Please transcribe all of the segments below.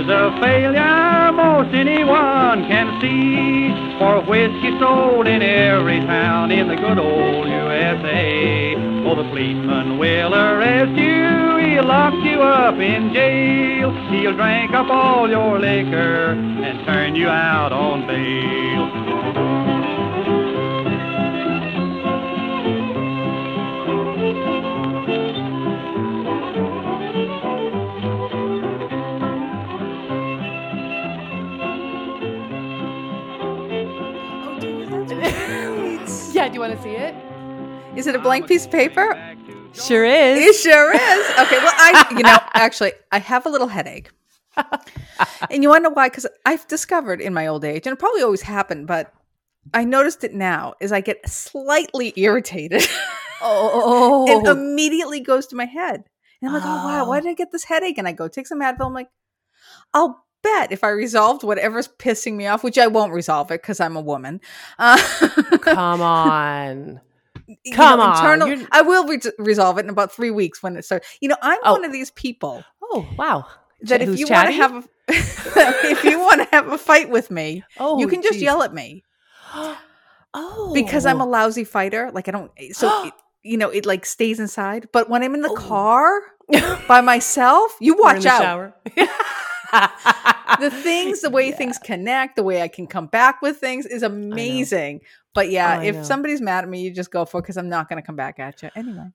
is a failure most anyone can see. For whiskey sold in every town in the good old USA. Oh, the policeman will arrest you, he'll lock you up in jail. He'll drink up all your liquor and turn you out on bail. Is it a blank piece of paper? Sure It is. sure is. Okay, well, I, you know, actually, I have a little headache. and you want to know why? Because I've discovered in my old age, and it probably always happened, but I noticed it now, is I get slightly irritated. Oh, it immediately goes to my head. And I'm like, oh, wow, why Oh. did I get this headache? And I go take some Advil. I'm like, I'll bet if I resolved whatever's pissing me off, which I won't resolve it because I'm a woman. Uh, come on. Come on, internal- you're- I will re- resolve it in about three weeks when it starts. You know, I'm Oh. one of these people Oh, wow. that if you want to have a if you want to have a fight with me, Oh, you can just geez. yell at me oh, because I'm a lousy fighter. Like I don't, eh, so it, you know, it like stays inside. But when I'm in the oh. car by myself, you watch the out. shower. The things, the way things connect, the way I can come back with things is amazing. But yeah, oh, I if know. somebody's mad at me, you just go for it because I'm not going to come back at you anyway.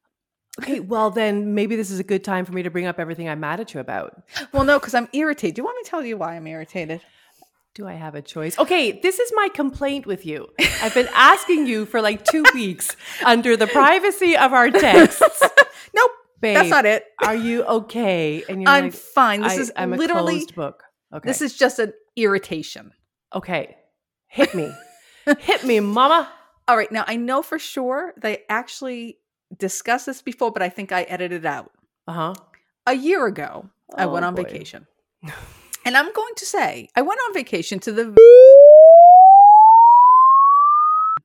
Okay, well then maybe this is a good time for me to bring up everything I'm mad at you about. Well, no, because I'm irritated. Do you want me to tell you why I'm irritated? Do I have a choice? Okay, this is my complaint with you. I've been asking you for like two weeks under the privacy of our texts. Nope, Babe, that's not it. Are you okay? And you're I'm like, fine. This I, is I'm a literally closed book. Okay. this is just an irritation. okay. Hit me. Hit me, mama. All right, now I know for sure they actually discussed this before, but I think I edited it out. Uh-huh. A year ago, I Oh, went on boy. vacation. And I'm going to say, I went on vacation to the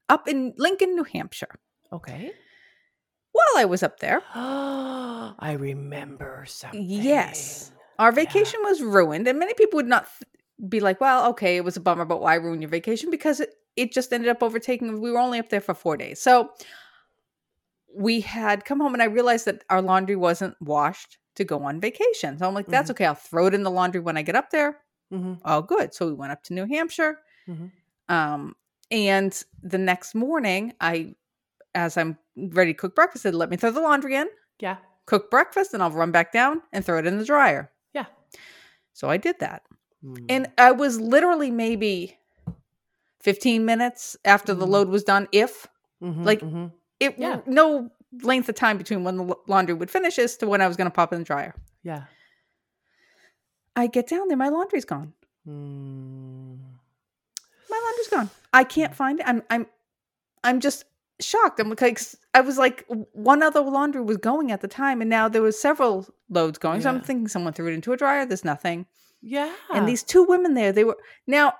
up in Lincoln, New Hampshire. Okay. While I was up there, I remember something. yes, our vacation was ruined, and many people would not be like, "Well, okay, it was a bummer, but why ruin your vacation?" Because it it just ended up overtaking. We were only up there for four days, so we had come home, and I realized that our laundry wasn't washed to go on vacation. So I'm like, "That's okay. I'll throw it in the laundry when I get up there." hmm Oh, good. So we went up to New Hampshire. Mhm. Um, and the next morning, I, as I'm ready to cook breakfast, I said, let me throw the laundry in, Yeah. cook breakfast, and I'll run back down and throw it in the dryer. Yeah. So I did that. Mm. And I was literally maybe 15 minutes after the Mhm. load was done, if Mhm, like- mhm. it, Yeah. no length of time between when the laundry would finish as to when I was going to pop in the dryer. yeah. I get down there, my laundry's gone. Mm. my laundry's gone. I can't find it. I'm I'm I'm just shocked. I'm like I was like one other laundry was going at the time, and now there was several loads going. So I'm thinking someone threw it into a dryer. There's nothing. Yeah. And these two women there, they were now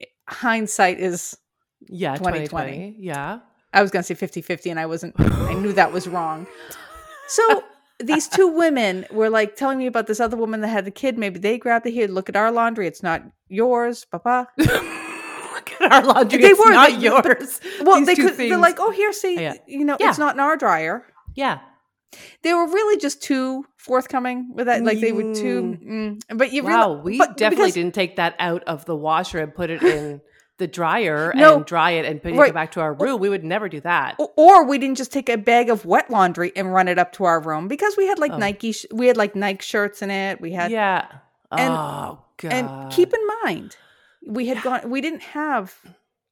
eh, hindsight is yeah, 2020. 2020. Yeah. I was gonna say 50-50 and I wasn't I knew that was wrong. So these two women were like telling me about this other woman that had a kid. Maybe they grabbed the here. Look at our laundry. It's not yours, Papa. Look at our laundry. They it's were, not they- yours. Well, These they could. They're like, oh, here, see, oh, Yeah. you know, Yeah. it's not in our dryer. yeah. They were really just too forthcoming with that. Like they were too. Mm, but you Wow, really, we definitely because- didn't take that out of the washer and put it in the dryer No. and dry it and put Right. it back to our room. We would never do that. o- Or we didn't just take a bag of wet laundry and run it up to our room because we had like Oh. Nike. Sh- we had like Nike shirts in it. We had yeah. and- oh god. and keep in mind, we had gone. We didn't have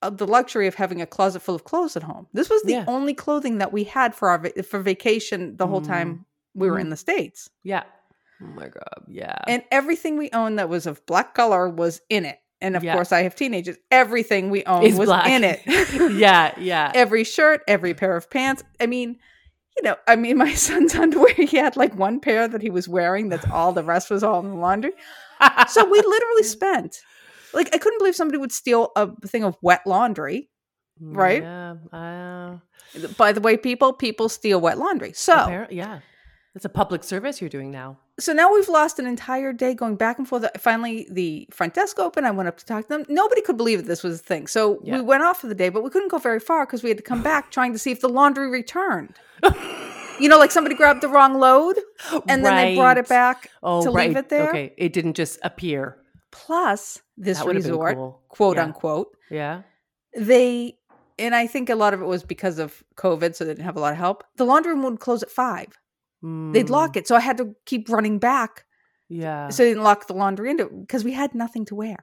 the luxury of having a closet full of clothes at home. This was the Yeah. only clothing that we had for our for vacation the whole Mm. time we were Mhm. in the states. yeah. Oh my god. Yeah. and everything we owned that was of black color was in it. And of Yeah. course, I have teenagers. Everything we owned Is was black. in it. yeah. Yeah. Every shirt, every pair of pants. I mean, you know, I mean, my son's underwear. He had like one pair that he was wearing. That's all. The rest was all in the laundry. So we literally spent. Like, I couldn't believe somebody would steal a thing of wet laundry. right? Yeah. Uh, By the way, people, people steal wet laundry. So appar- yeah. It's a public service you're doing now. So now we've lost an entire day going back and forth. Finally, the front desk opened. I went up to talk to them. Nobody could believe that this was a thing. So Yeah. we went off for the day, but we couldn't go very far because we had to come back trying to see if the laundry returned. you know, like somebody grabbed the wrong load and then they brought it back Oh, to right. leave it there. Okay, it didn't just appear. Plus, this That would've been resort, cool. quote Yeah. unquote, Yeah. they and I think a lot of it was because of COVID, so they didn't have a lot of help. The laundry room would close at five. They'd Mm, lock it, so I had to keep running back Yeah. so they didn't lock the laundry into because we had nothing to wear.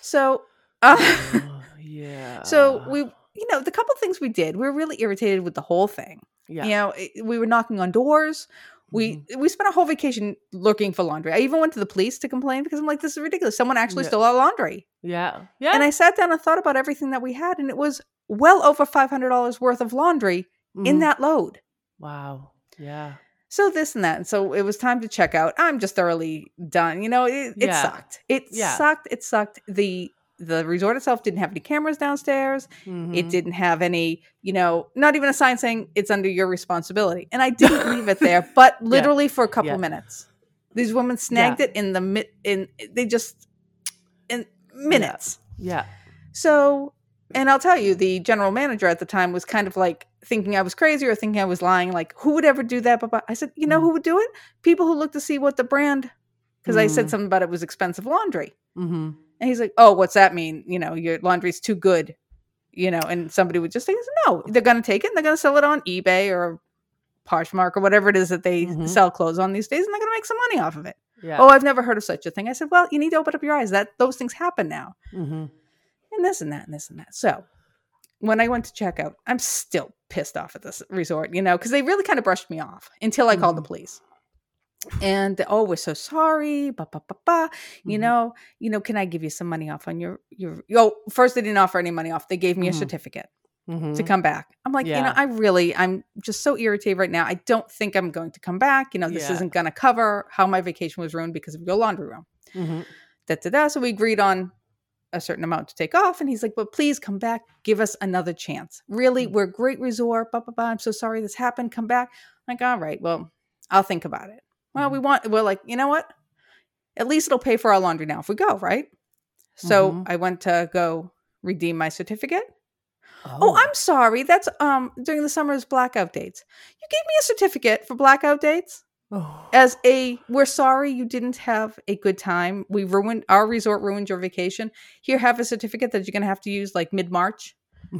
So, uh, Oh, yeah. so we, you know, the couple things we did, we were really irritated with the whole thing. Yeah. You know, it- we were knocking on doors. We we spent a whole vacation looking for laundry. I even went to the police to complain because I'm like, this is ridiculous. Someone actually Yeah. stole our laundry. Yeah. Yeah. And I sat down and thought about everything that we had, and it was well over five hundred dollars worth of laundry in Mhm. that load. Wow. Yeah. So this and that. And so it was time to check out. I'm just thoroughly done. You know, it, it Yeah. sucked. It Yeah. sucked. It sucked. The the resort itself didn't have any cameras downstairs. It Mhm. didn't have any, you know, not even a sign saying it's under your responsibility. And I didn't leave it there, but literally for a couple Yeah. minutes. These women snagged it in the mid in they just in minutes. Yeah. So, and I'll tell you, the general manager at the time was kind of like thinking I was crazy or thinking I was lying. Like, who would ever do that? But I said, you know, Mm. who would do it? People who look to see what the brand. Because I said Mm. something about it was expensive laundry, Mm-hmm. And he's like, "Oh, what's that mean? You know, your laundry's too good." You know, and somebody would just say, "No, they're going to take it and they're going to sell it on eBay or Poshmark or whatever it is that they Mhm. sell clothes on these days, and they're going to make some money off of it." Yeah. Oh, I've never heard of such a thing. I said, "Well, you need to open up your eyes. That those things happen now." mm-hmm. and this and that and this and that. So when I went to check out, I'm still pissed off at this resort, you know, because they really kind of brushed me off until I called the Mhm. police. And they, oh, we're so sorry. Ba, ba, ba, ba. You Mhm. know, you know, can I give you some money off on your your? Oh, first they didn't offer any money off. They gave me a Mhm. certificate Mm-hmm. to come back. I'm like, you know, I really, I'm just so irritated right now. I don't think I'm going to come back. You know, this Yeah. isn't going to cover how my vacation was ruined because of your laundry room Mm-hmm. da da da. So we agreed on a certain amount to take off, and he's like, "But please come back, give us another chance. Really, Mm. we're a great resort. Blah blah blah. I'm so sorry this happened. Come back." I'm like, all right, well, I'll think about it. Well, we want. We're like, you know what? At least it'll pay for our laundry now if we go, right? So Mhm. I went to go redeem my certificate. Oh, I'm sorry. That's um during the summer's blackout dates. You gave me a certificate for blackout dates Oh. as a we're sorry you didn't have a good time we ruined our resort ruined your vacation here have a certificate that you're going to have to use like mid-march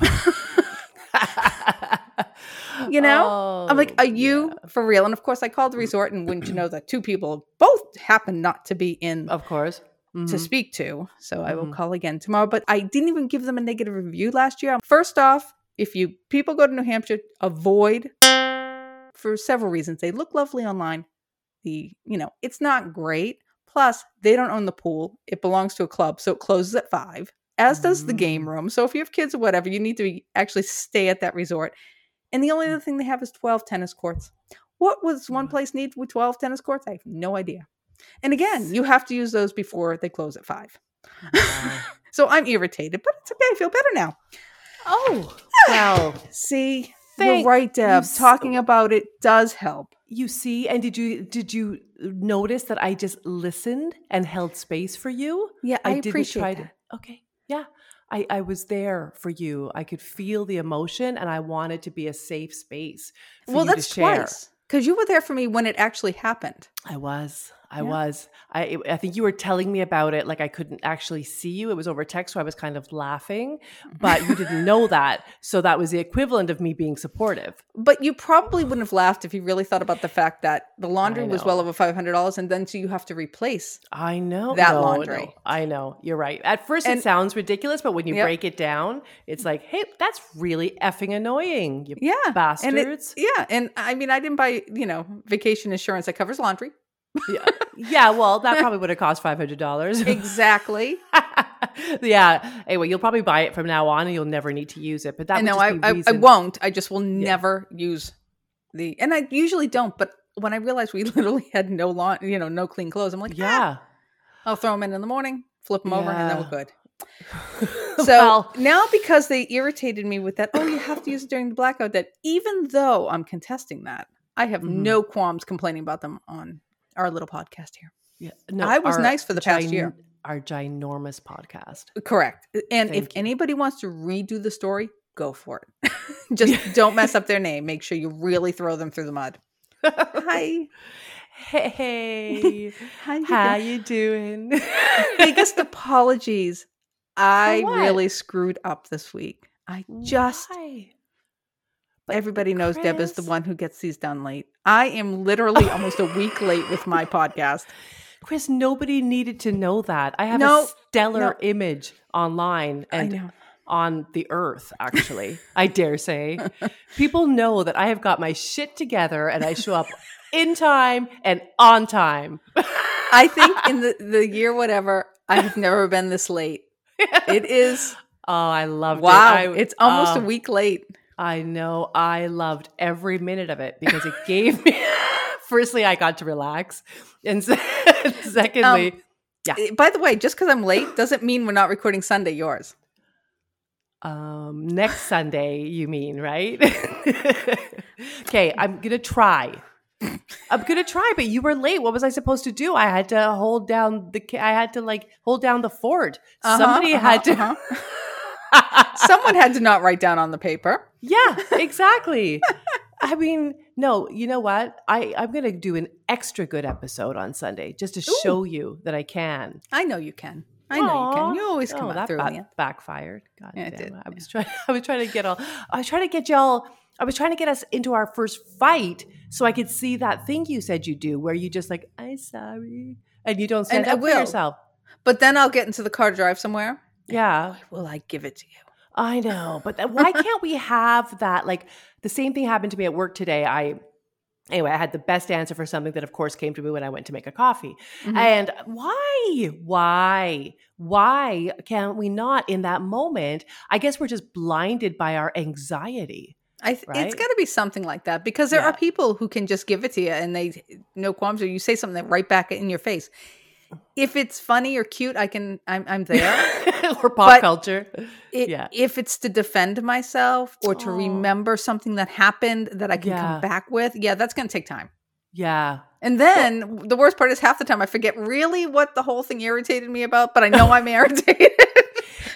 You know? i'm like Oh, are you yeah. for real and of course i called the resort and wouldn't you know that two people both happen not to be in Of course. to Mhm. speak to so i will Mhm. call again tomorrow but i didn't even give them a negative review last year first off if you people go to new hampshire avoid for several reasons they look lovely online the you know it's not great plus they don't own the pool it belongs to a club so it closes at five as does the game Mm. room so if you have kids or whatever you need to actually stay at that resort and the only mm. other thing they have is 12 tennis courts. What was one mm-hmm. place need with 12 tennis courts? I have no idea. And again you have to use those before they close at five. Wow. so i'm irritated but it's okay i feel better now. Oh, well, see Thank you're right deb. you talking so- about it does help. You see, and did you did you notice that I just listened and held space for you? yeah i, didn't appreciate try that. to. Okay, I I was there for you. I could feel the emotion, and I wanted to be a safe space. For well that's twice because you were there for me when it actually happened I was. I Yeah. was. I I think you were telling me about it like I couldn't actually see you. It was over text, so I was kind of laughing, mm-hmm. but you didn't know that. So that was the equivalent of me being supportive. But you probably wouldn't have laughed if you really thought about the fact that the laundry was well over five hundred dollars, and then so you have to replace. I know That No, laundry. no, I know. You're right. At first, And- it sounds ridiculous, but when you Yep. break it down, it's like, hey, that's really effing annoying. You Yeah, and it- bastards. yeah, and I mean, I didn't buy you know vacation insurance that covers laundry. Yeah. yeah. Well, that probably would have cost five hundred dollars. exactly. yeah. Anyway, you'll probably buy it from now on, and you'll never need to use it. But that I would know just I, I I won't. I just will never use the, and I usually don't. But when I realized we literally had no lawn, you know, no clean clothes, I'm like, yeah, Yeah. I'll throw them in in the morning, flip them over, and then we're good. So well, now because they irritated me with that, oh, you have to use it during the blackout, that even though I'm contesting that, I have Mhm. no qualms complaining about them on our little podcast here. Yeah, no, I was our nice for the past year. Our ginormous podcast. Correct. And if you. anybody wants to redo the story, go for it. Just don't mess up their name. Make sure you really throw them through the mud. Hi. Hey, How you how doing? you doing? Biggest apologies. I really screwed up this week. I just Why? Everybody knows Deb is the one who gets these done late. I am literally almost a week late with my podcast. Kris, nobody needed to know that. I have No, a stellar no. image online and on the earth, actually. I dare say. People know that I have got my shit together and I show up in time and on time. I think in the, the year whatever, I have never been this late. It is Oh, I loved wow. it. I- it's almost a oh, week late. I know. I loved every minute of it because it gave me. Firstly, I got to relax, and se- secondly, Yeah. Eh, By the way, just because I'm late doesn't mean we're not recording Sunday yours. um, next Sunday, you mean right? okay, I'm gonna try. I'm gonna try, but you were late. What was I supposed to do? I had to hold down the. I had to like hold down the fort. Uh-huh, Somebody uh-huh, had to. uh-huh. Someone had to not write down on the paper. Yeah, exactly. I mean, no, you know what? I, I'm going to do an extra good episode on Sunday just to Ooh. show you that I can. I know you can. I know you can. You always come Oh, that through ba- backfired. God Yeah, it did, I was trying. I was trying to get all. I was trying to get y'all. I was trying to get us into our first fight so I could see that thing you said you do, where you just like, "I'm sorry," and you don't stand And I up for will. yourself. But then I'll get into the car to drive somewhere. Yeah, Will I give it to you? I know, but that, why can't we have that? Like the same thing happened to me at work today. I anyway, I had the best answer for something that, of course, came to me when I went to make a coffee. Mhm. And why, why, why can't we not in that moment? I guess we're just blinded by our anxiety. I th- Right? It's got to be something like that because there Yeah. are people who can just give it to you and they no qualms or you say something right back in your face. If it's funny or cute, I can. I'm I'm there. or pop But- culture. It, Yeah. If it's to defend myself or to Aw. remember something that happened that I can Yeah. come back with, yeah, that's going to take time. Yeah. And then the worst part is half the time I forget really what the whole thing irritated me about, but I know I'm irritated.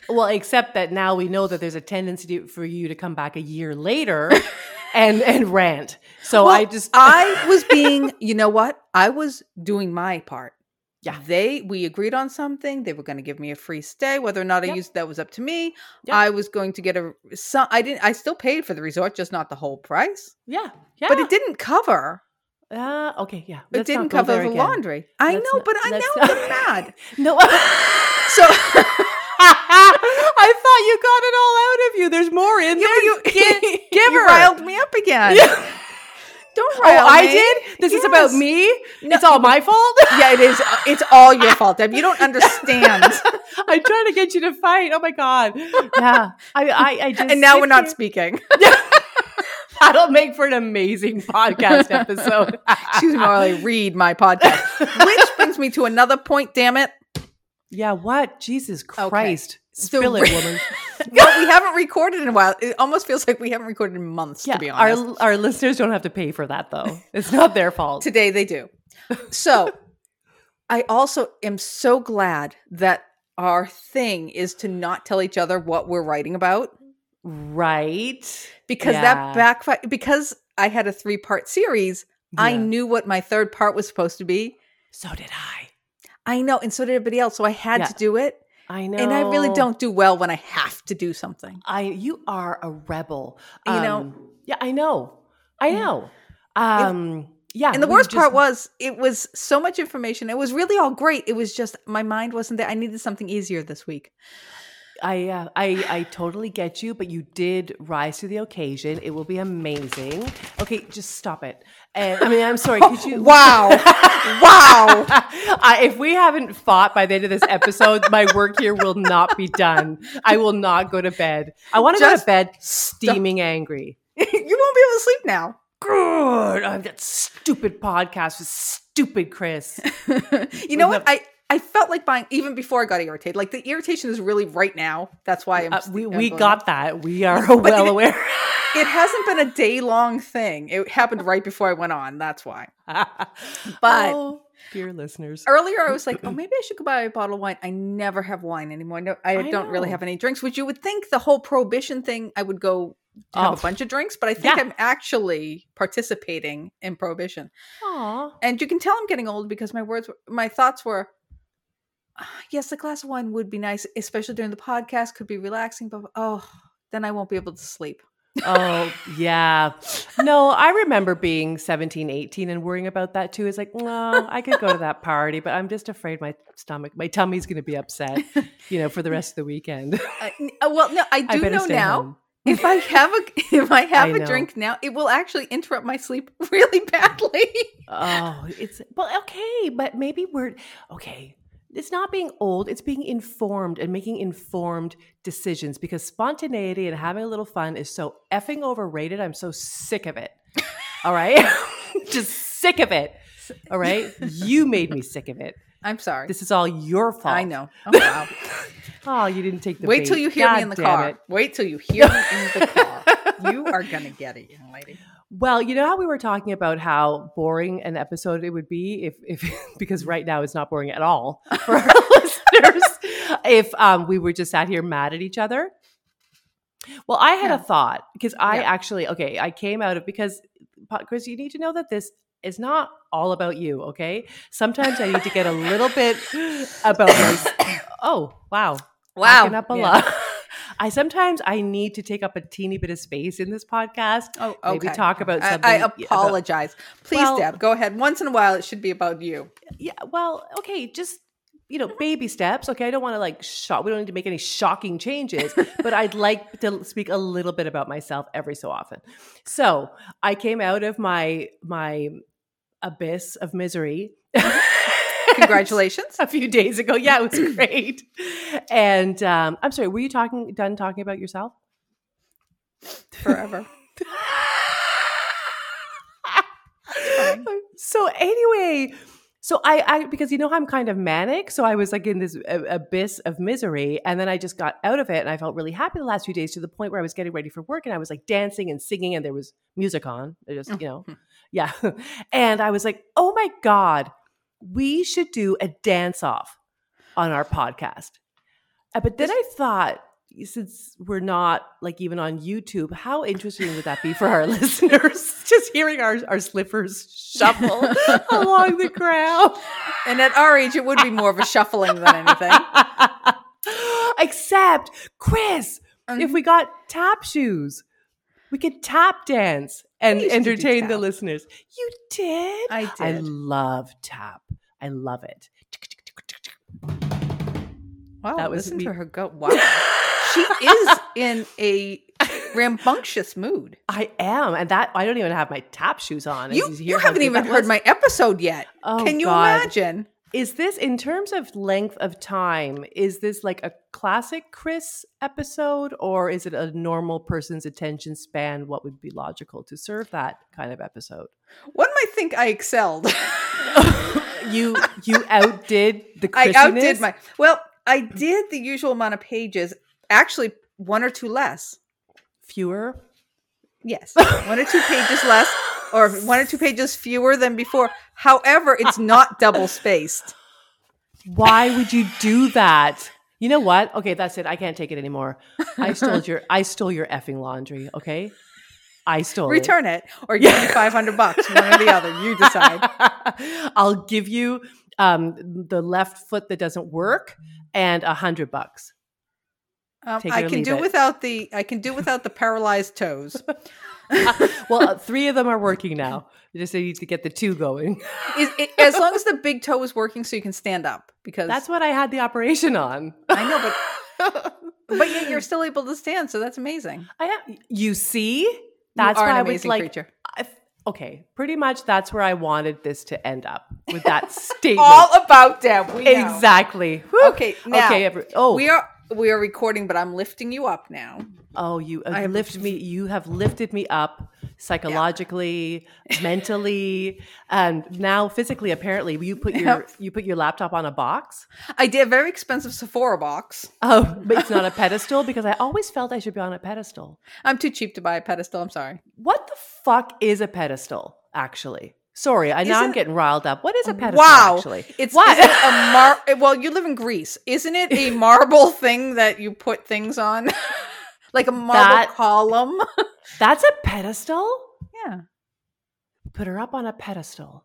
Well, except that now we know that there's a tendency to, for you to come back a year later and and rant. So Well, I just I was being, you know what? I was doing my part. Yeah. They we agreed on something. They were going to give me a free stay. Whether or not I Yep. used that was up to me. Yep. I was going to get a some I didn't I still paid for the resort, just not the whole price. yeah yeah. But it didn't cover. Uh, okay, yeah. It Let's not didn't cover the again. laundry. I Let's know, not- but I let's now not- get mad. No. So I thought you got it all out of you. There's more in you, there. you, you her. riled me up again. Yeah. Don't write. Oh, I did. This is about Yes. me. It's all my fault. Yeah, it is. It's all your fault, Deb. You don't understand. I'm trying to get you to fight. Oh my god. Yeah. I I, I just and now we're not speaking. That'll make for an amazing podcast episode. Excuse me while I read my podcast. Which brings me to another point, damn it. Yeah. What? Jesus Christ. Spill it, woman. Well, we haven't recorded in a while. It almost feels like we haven't recorded in months, Yeah. to be honest. Our our listeners don't have to pay for that though. It's not their fault. Today they do. So I also am so glad that our thing is to not tell each other what we're writing about Right. because Yeah. that backfire because I had a three part series. I knew what my third part was supposed to be. So did I. I know, and so did everybody else. So I had Yeah. to do it. I know. And I really don't do well when I have to do something. I you are a rebel. You know- Um, Yeah, I know. I know. Um yeah. And the worst part was it was so much information. It was really all great. It was just my mind wasn't there. I needed something easier this week. I, uh, I I totally get you, but you did rise to the occasion. It will be amazing. Okay, just stop it. And I mean, I'm sorry. Could you? Wow. wow. I, if we haven't fought by the end of this episode, my work here will not be done. I will not go to bed. I want to go to bed steaming angry. you won't be able to sleep now. Good. Oh, that stupid podcast with stupid Kris. you know what? I I felt like buying even before I got irritated. Like the irritation is really right now. That's why I'm. Uh, we I'm we got that. We are well it- aware. It hasn't been a day long thing. It happened right before I went on. That's why. But- oh, dear listeners, Earlier, I was like, oh, maybe I should go buy a bottle of wine. I never have wine anymore. No, I, I don't really have any drinks. Which you would think the whole prohibition thing, I would go have Oh. a bunch of drinks, but I think Yeah. I'm actually participating in prohibition. Aw. And you can tell I'm getting old because my words, were, my thoughts were, "Ah, yes, a glass of wine would be nice, especially during the podcast. Could be relaxing, but oh, then I won't be able to sleep. Oh, yeah. No, I remember being 17, 18 and worrying about that too. It's like, no, I could go to that party, but I'm just afraid my stomach, my tummy's going to be upset, you know, for the rest of the weekend. Uh, well, no, I I do better know now. home. If I have a if I have I a drink now, it will actually interrupt my sleep really badly. Oh, it's well, okay, but maybe we're okay. It's not being old, it's being informed and making informed decisions because spontaneity and having a little fun is so effing overrated. I'm so sick of it. All right? Just sick of it. All right? You made me sick of it. I'm sorry. This is all your fault. I know. Oh, wow. Oh, you didn't take the Wait till you hear me in the car. it. Wait till you hear me in the car. You are gonna get it, young lady. Well, you know how we were talking about how boring an episode it would be if, if because right now it's not boring at all for our listeners if um, we were just sat here mad at each other. Well, I had Yeah. a thought because I Yeah. actually okay, I came out of because Kris, you need to know that this is not all about you. Okay, sometimes I need to get a little bit about my. Oh wow, Wow. Up a Yeah. lot. I sometimes I need to take up a teeny bit of space in this podcast. Oh, okay. Maybe talk about something. I, about- apologize. Please, Well- Deb, go ahead. Once in a while, it should be about you. yeah, well, okay, just you know, baby steps. Okay, I don't want to like shock. We don't need to make any shocking changes, but I'd like to speak a little bit about myself every so often. So I came out of my my abyss of misery. Mm-hmm. Congratulations. a few days ago. Yeah, it was great. And um, I'm sorry, were you talking done talking about yourself? Forever. so anyway, so I, I because you know I'm kind of manic, so I was like in this abyss of misery, and then I just got out of it, and I felt really happy the last few days to the point where I was getting ready for work, and I was like dancing and singing, and there was music on, I just you know, yeah, and I was like, oh my god, we should do a dance off on our podcast. Uh, but then I thought, since we're not like even on YouTube, how interesting would that be for our listeners? Just hearing our, our slippers shuffle along the ground. And at our age, it would be more of a shuffling than anything. Except, Kris, if Mhm. we got tap shoes, we could tap dance and used to do entertain the listeners. You did? I did. I love tap. I love it. wow, that was listen me. to her go. Wow. she is in a rambunctious mood. I am, and that I don't even have my tap shoes on. You, you haven't even heard was. my episode yet. Oh, Can you God. imagine? Is this in terms of length of time? Is this like a classic Kris episode, or is it a normal person's attention span? What would be logical to serve that kind of episode? One might think I excelled. You you outdid the I outdid my. Well, I did the usual amount of pages. Actually, one or two less. fewer. Yes, one or two pages less, or one or two pages fewer than before. However, it's not double spaced. Why would you do that? You know what? Okay, that's it. I can't take it anymore. I stole your I stole your effing laundry. Okay, I stole it. Return it, or give me five hundred bucks. One or the other. You decide. I'll give you um, the left foot that doesn't work and a hundred bucks. Um, I can do it. without the. I can do without the paralyzed toes. Well, uh, three of them are working now. You just need to get the two going. Is, it, as long as the big toe is working, so you can stand up. Because That's what I had the operation on. I know, but but yet you're still able to stand, so that's amazing. I have, you see, that's you why an I was amazing like, creature. I, okay, pretty much that's where I wanted this to end up with that statement. All about know. exactly. Whew. Okay, now okay. Every, oh, we are we are recording, but I'm lifting you up now. Oh, you uh, I have have- lift me. You have lifted me up psychologically, mentally, and now physically. Apparently, you put your Yep. you put your laptop on a box. I did a very expensive Sephora box. Oh, but it's not a pedestal because I always felt I should be on a pedestal. I'm too cheap to buy a pedestal. I'm sorry. What the fuck is a pedestal? Actually, sorry, I know I'm getting riled up. What is a pedestal? Wow. actually, It's what? it a mar. Well, you live in Greece, isn't it? A marble thing that you put things on, like a marble That- column. That's a pedestal. yeah, Put her up on a pedestal.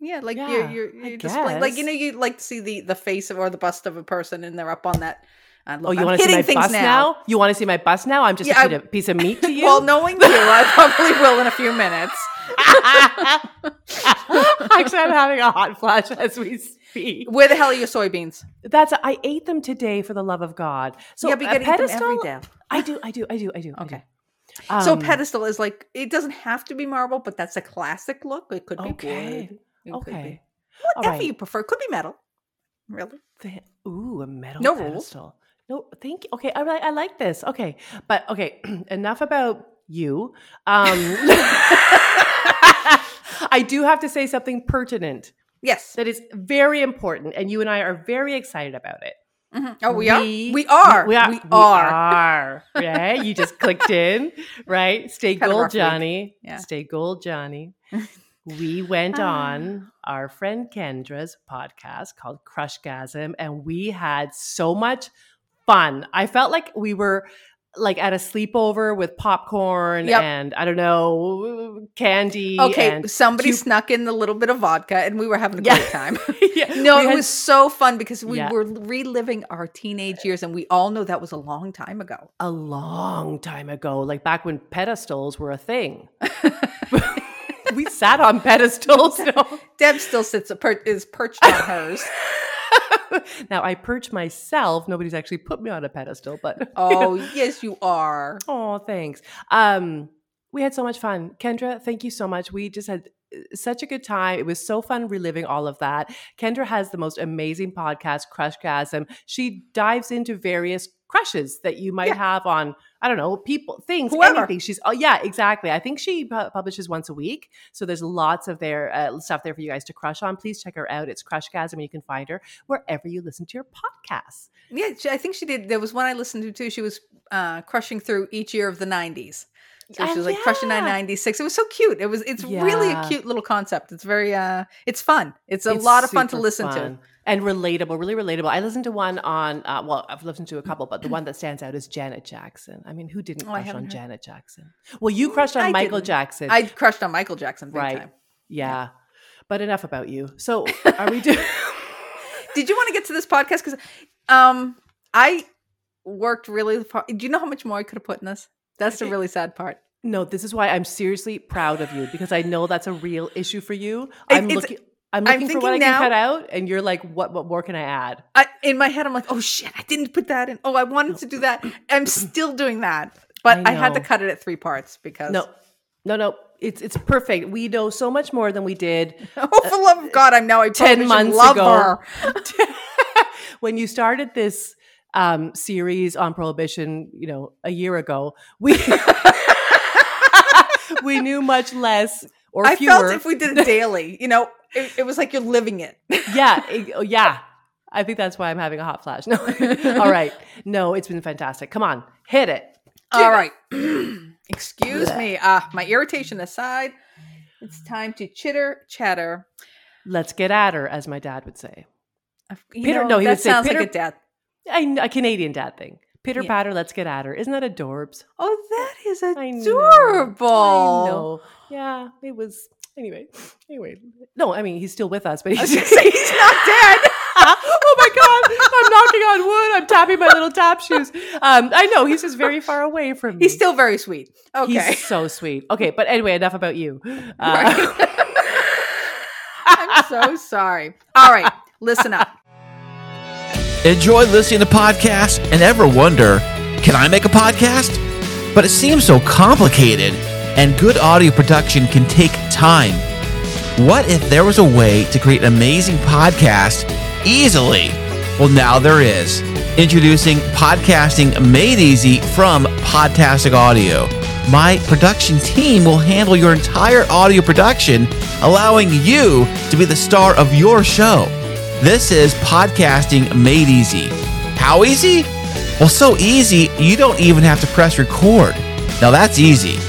yeah. Like Yeah, you're you're, you're displaying. Like you know, you like to see the the face of or the bust of a person, and they're up on that. Uh, Oh, you want to see my bust now. You want to see my bust now? I'm just Yeah, a, I- piece of meat to you. Well, knowing you, I probably will in a few minutes. Actually, I'm having a hot flash as we speak. Where the hell are your soybeans? That's I ate them today for the love of God. So yeah, but you a gotta them pedestal. every day. I do, I do, I do, I do. I do. Okay. so Um, pedestal is like it doesn't have to be marble, but that's a classic look. It could be Okay. wood. It could be- Okay. Whatever right. you prefer. Could be metal. Really? The- Ooh, a metal No rules. pedestal. No, thank you. Okay, I like I like this. Okay, but okay, enough about you. Um, I do have to say something pertinent Yes. that is very important, and you and I are very excited about it. Mhm. Oh, we, are. We are. We are. We are. are, Right? You just clicked in, right? Stay Kind gold. Johnny. Yeah. Stay gold, Johnny. we went on our friend Kendra's podcast called Crushgasm, and we had so much fun. I felt like we were like at a sleepover with popcorn Yep. and I don't know candy. Okay, somebody snuck in a little bit of vodka, and we were having a Yeah. great time. Yeah, no, we it had- was so fun because we Yeah. were reliving our teenage years, and we all know that was a long time ago. a long time ago, like back when pedestals were a thing. we sat on pedestals. No. Deb still sits per- is perched on hers. now I perch myself. Nobody's actually put me on a pedestal, but Oh, yes, you are. oh, thanks. Um, we had so much fun, Kendra. Thank you so much. We just had uh, such a good time. It was so fun reliving all of that. Kendra has the most amazing podcast, Crushgasm. She dives into various crushes that you might Yeah. have on I don't know people, things, Whoever. anything. She's oh yeah, exactly. I think she pu- publishes once a week, so there's lots of their uh, stuff there for you guys to crush on. Please check her out. It's Crushgasm, and you can find her wherever you listen to your podcasts. Yeah, I think she did. There was one I listened to too. She was uh, crushing through each year of the '90s. So she was like crushing yeah. 996. It was so cute. It was. It's really a cute little concept. It's very. uh It's fun. It's a It's lot of fun to listen fun and relatable, really relatable. I listened to one on, uh, well, I've listened to a couple, but the one that stands out is Janet Jackson. I mean, who didn't Oh, crush on heard. Janet Jackson? Well, you crushed on I Michael didn't. Jackson. I crushed on Michael Jackson right? time. Yeah. But enough about you. So, are we doing? Did you want to get to this podcast? Because um, I worked really. Far. Do you know how much more I could have put in this? That's the really sad part. no, this is why I'm seriously proud of you because I know that's a real issue for you. I'm it's- looking. I'm I'm looking for what I can cut out, and you're like, "What? What more can I add?" I, in my head, I'm like, oh shit, I didn't put that in. Oh, I wanted to do that. I'm still doing that, but I I, had to cut it at three parts because. No, no, no. It's it's perfect. We know so much more than we did Oh, for the love of God, I'm now a 10 months ago. when you started this um, series on prohibition, you know, a year ago, we we knew much less or I fewer. felt if we did it daily, you know, it, it was like you're living it. yeah, it- oh, yeah. I think that's why I'm having a hot flash. No, all right. No, it's been fantastic. Come on, hit it. All right. Excuse me. Ah, my irritation aside, it's time to chitter chatter. Let's get at her, as my dad would say. You Pitter- know, no, he would say sounds pitter- like a death. I, a Canadian dad thing. Pitter Yeah. patter, let's get at her. Isn't that adorbs? Oh, that is I know. adorable. I know. Yeah, it was. Anyway, anyway. No, I mean he's still with us, but he's, gonna he's not dead. oh my god! I'm knocking on wood. I'm tapping my little tap shoes. Um, I know he's just very far away from me. He's still very sweet. Okay. He's so sweet. Okay, but anyway, enough about you. Uh, I'm so sorry. All right, listen up. Enjoy listening to podcasts and ever wonder, can I make a podcast? But it seems so complicated, and good audio production can take time. What if there was a way to create an amazing podcast easily? Well, now there is. Introducing Podcasting Made Easy from Podtastic Audio. my production team will handle your entire audio production, allowing you to be the star of your show. This is podcasting made easy. How easy? Well, so easy, you don't even have to press record. Now that's easy.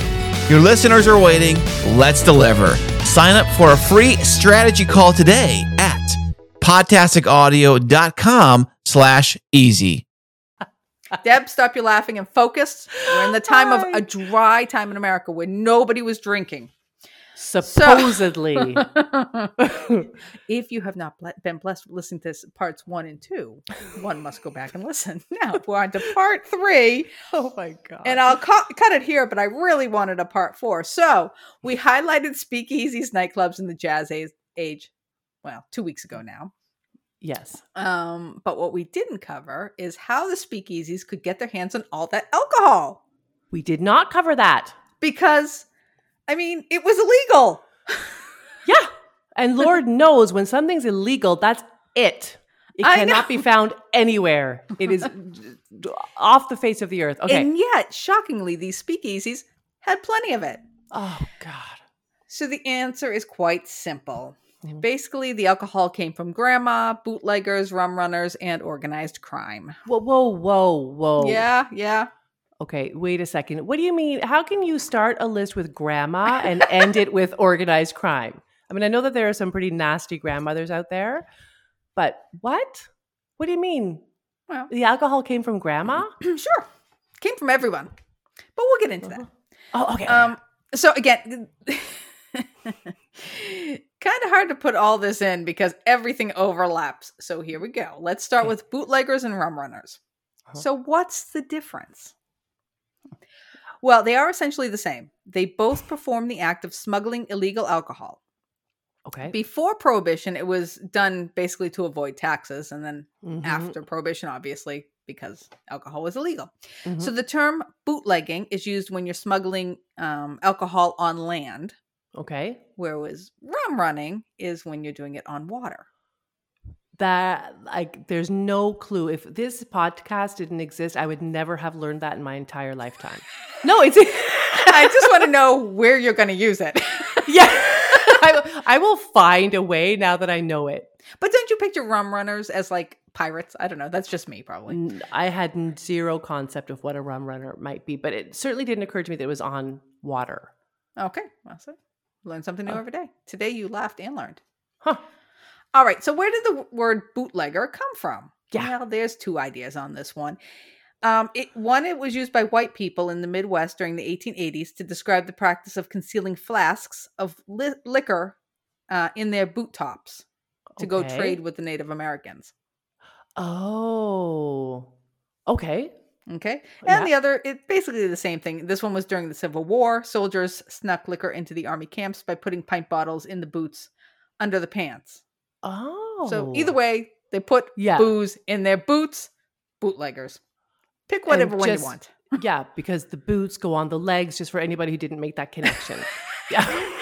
Your listeners are waiting. Let's deliver. Sign up for a free strategy call today at podtasticaudio.com slash easy. Deb, stop your laughing and focus. We're in the time of a dry time in America where nobody was drinking. Supposedly. if you have not been blessed with listening to this parts one and two, one must go back and listen. Now we're on to part three, oh my god. and I'll cu- cut it here, but I really wanted a part four. So we highlighted speakeasies, nightclubs, and the jazz age, age well, two weeks ago now. yes. Um, but what we didn't cover is how the speakeasies could get their hands on all that alcohol We did not cover that. because, I mean, it was illegal. Yeah. And Lord knows when something's illegal, that's it. It I cannot know. be found anywhere. It is off the face of the earth. Okay. And yet, shockingly, these speakeasies had plenty of it. oh God. So the answer is quite simple. Mhm. Basically, the alcohol came from grandma, bootleggers, rum runners, and organized crime. Whoa, whoa, whoa, whoa. Yeah, yeah. Okay, wait a second. What do you mean? How can you start a list with grandma and end it with organized crime? I mean, I know that there are some pretty nasty grandmothers out there, but what? What do you mean? Well, The alcohol came from grandma? sure. Came from everyone. But we'll get into that. Oh, okay. Um, so again, kind of hard to put all this in because everything overlaps. So here we go. Let's start Okay. with bootleggers and rum runners. Uh-huh. So what's the difference? Well, they are essentially the same. They both perform the act of smuggling illegal alcohol. okay. Before prohibition, it was done basically to avoid taxes, and then Mhm, after prohibition, obviously, because alcohol was illegal. mhm. So the term bootlegging is used when you're smuggling um, alcohol on land, okay. whereas rum running is when you're doing it on water. That like there's no clue. If this podcast didn't exist, I would never have learned that in my entire lifetime. No, it's I just want to know where you're going to use it. yeah. I, I will find a way now that I know it. but don't you picture rum runners as like pirates? I don't know. That's just me, probably. i had zero concept of what a rum runner might be, but it certainly didn't occur to me that it was on water. Okay, awesome learn something new Oh. every day. Today you laughed and learned. Huh. All right, so where did the word bootlegger come from? Yeah. Well, there's two ideas on this one. Um, it, one, it was used by white people in the Midwest during the 1880s to describe the practice of concealing flasks of li- liquor uh, in their boot tops to go trade with the Native Americans. Oh. Okay. Okay. Yeah. And the other, it basically the same thing. This one was during the Civil War. Soldiers snuck liquor into the army camps by putting pint bottles in the boots under the pants. Oh. So either oh. way, they put Yeah. booze in their boots. Bootleggers. Pick whatever one you want. yeah, because the boots go on the legs just for anybody who didn't make that connection. yeah.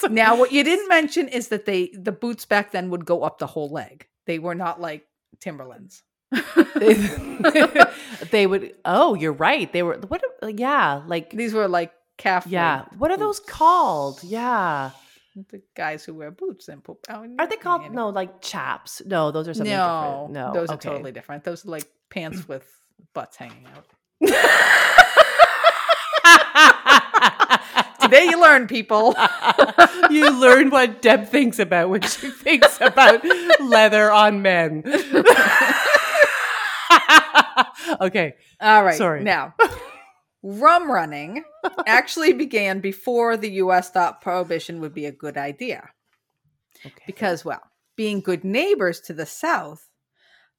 So- Now, what you didn't mention is that they the boots back then would go up the whole leg. They were not like Timberlands. they, they would oh, you're right. They were what yeah, like These were like calf. yeah. What are those called? Yeah. The guys who wear boots and poop. Oh, Are they called no like chaps? No, those are something No, different. No. those okay. are totally different. Those are like pants with butts hanging out. Today you learn, people. you learn what Deb thinks about when she thinks about leather on men. okay. All right. Sorry. Now, rum running actually began before the U.S. thought prohibition would be a good idea. Okay. Because, well, being good neighbors to the South,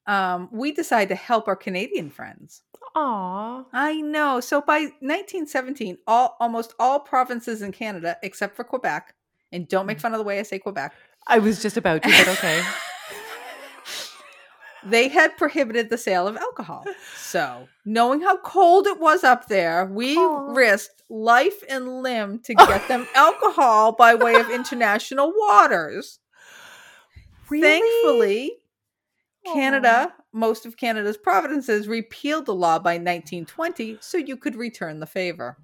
um, we decided to help our Canadian friends. Aw. I know. So by 1917, all almost all provinces in Canada, except for Quebec, and don't Mm. make fun of the way I say Quebec, I was just about to, but okay. they had prohibited the sale of alcohol. So, knowing how cold it was up there, we Aw. risked life and limb to get them alcohol by way of international waters. Really? Thankfully, Canada most of Canada's provinces repealed the law by 1920 so you could return the favor.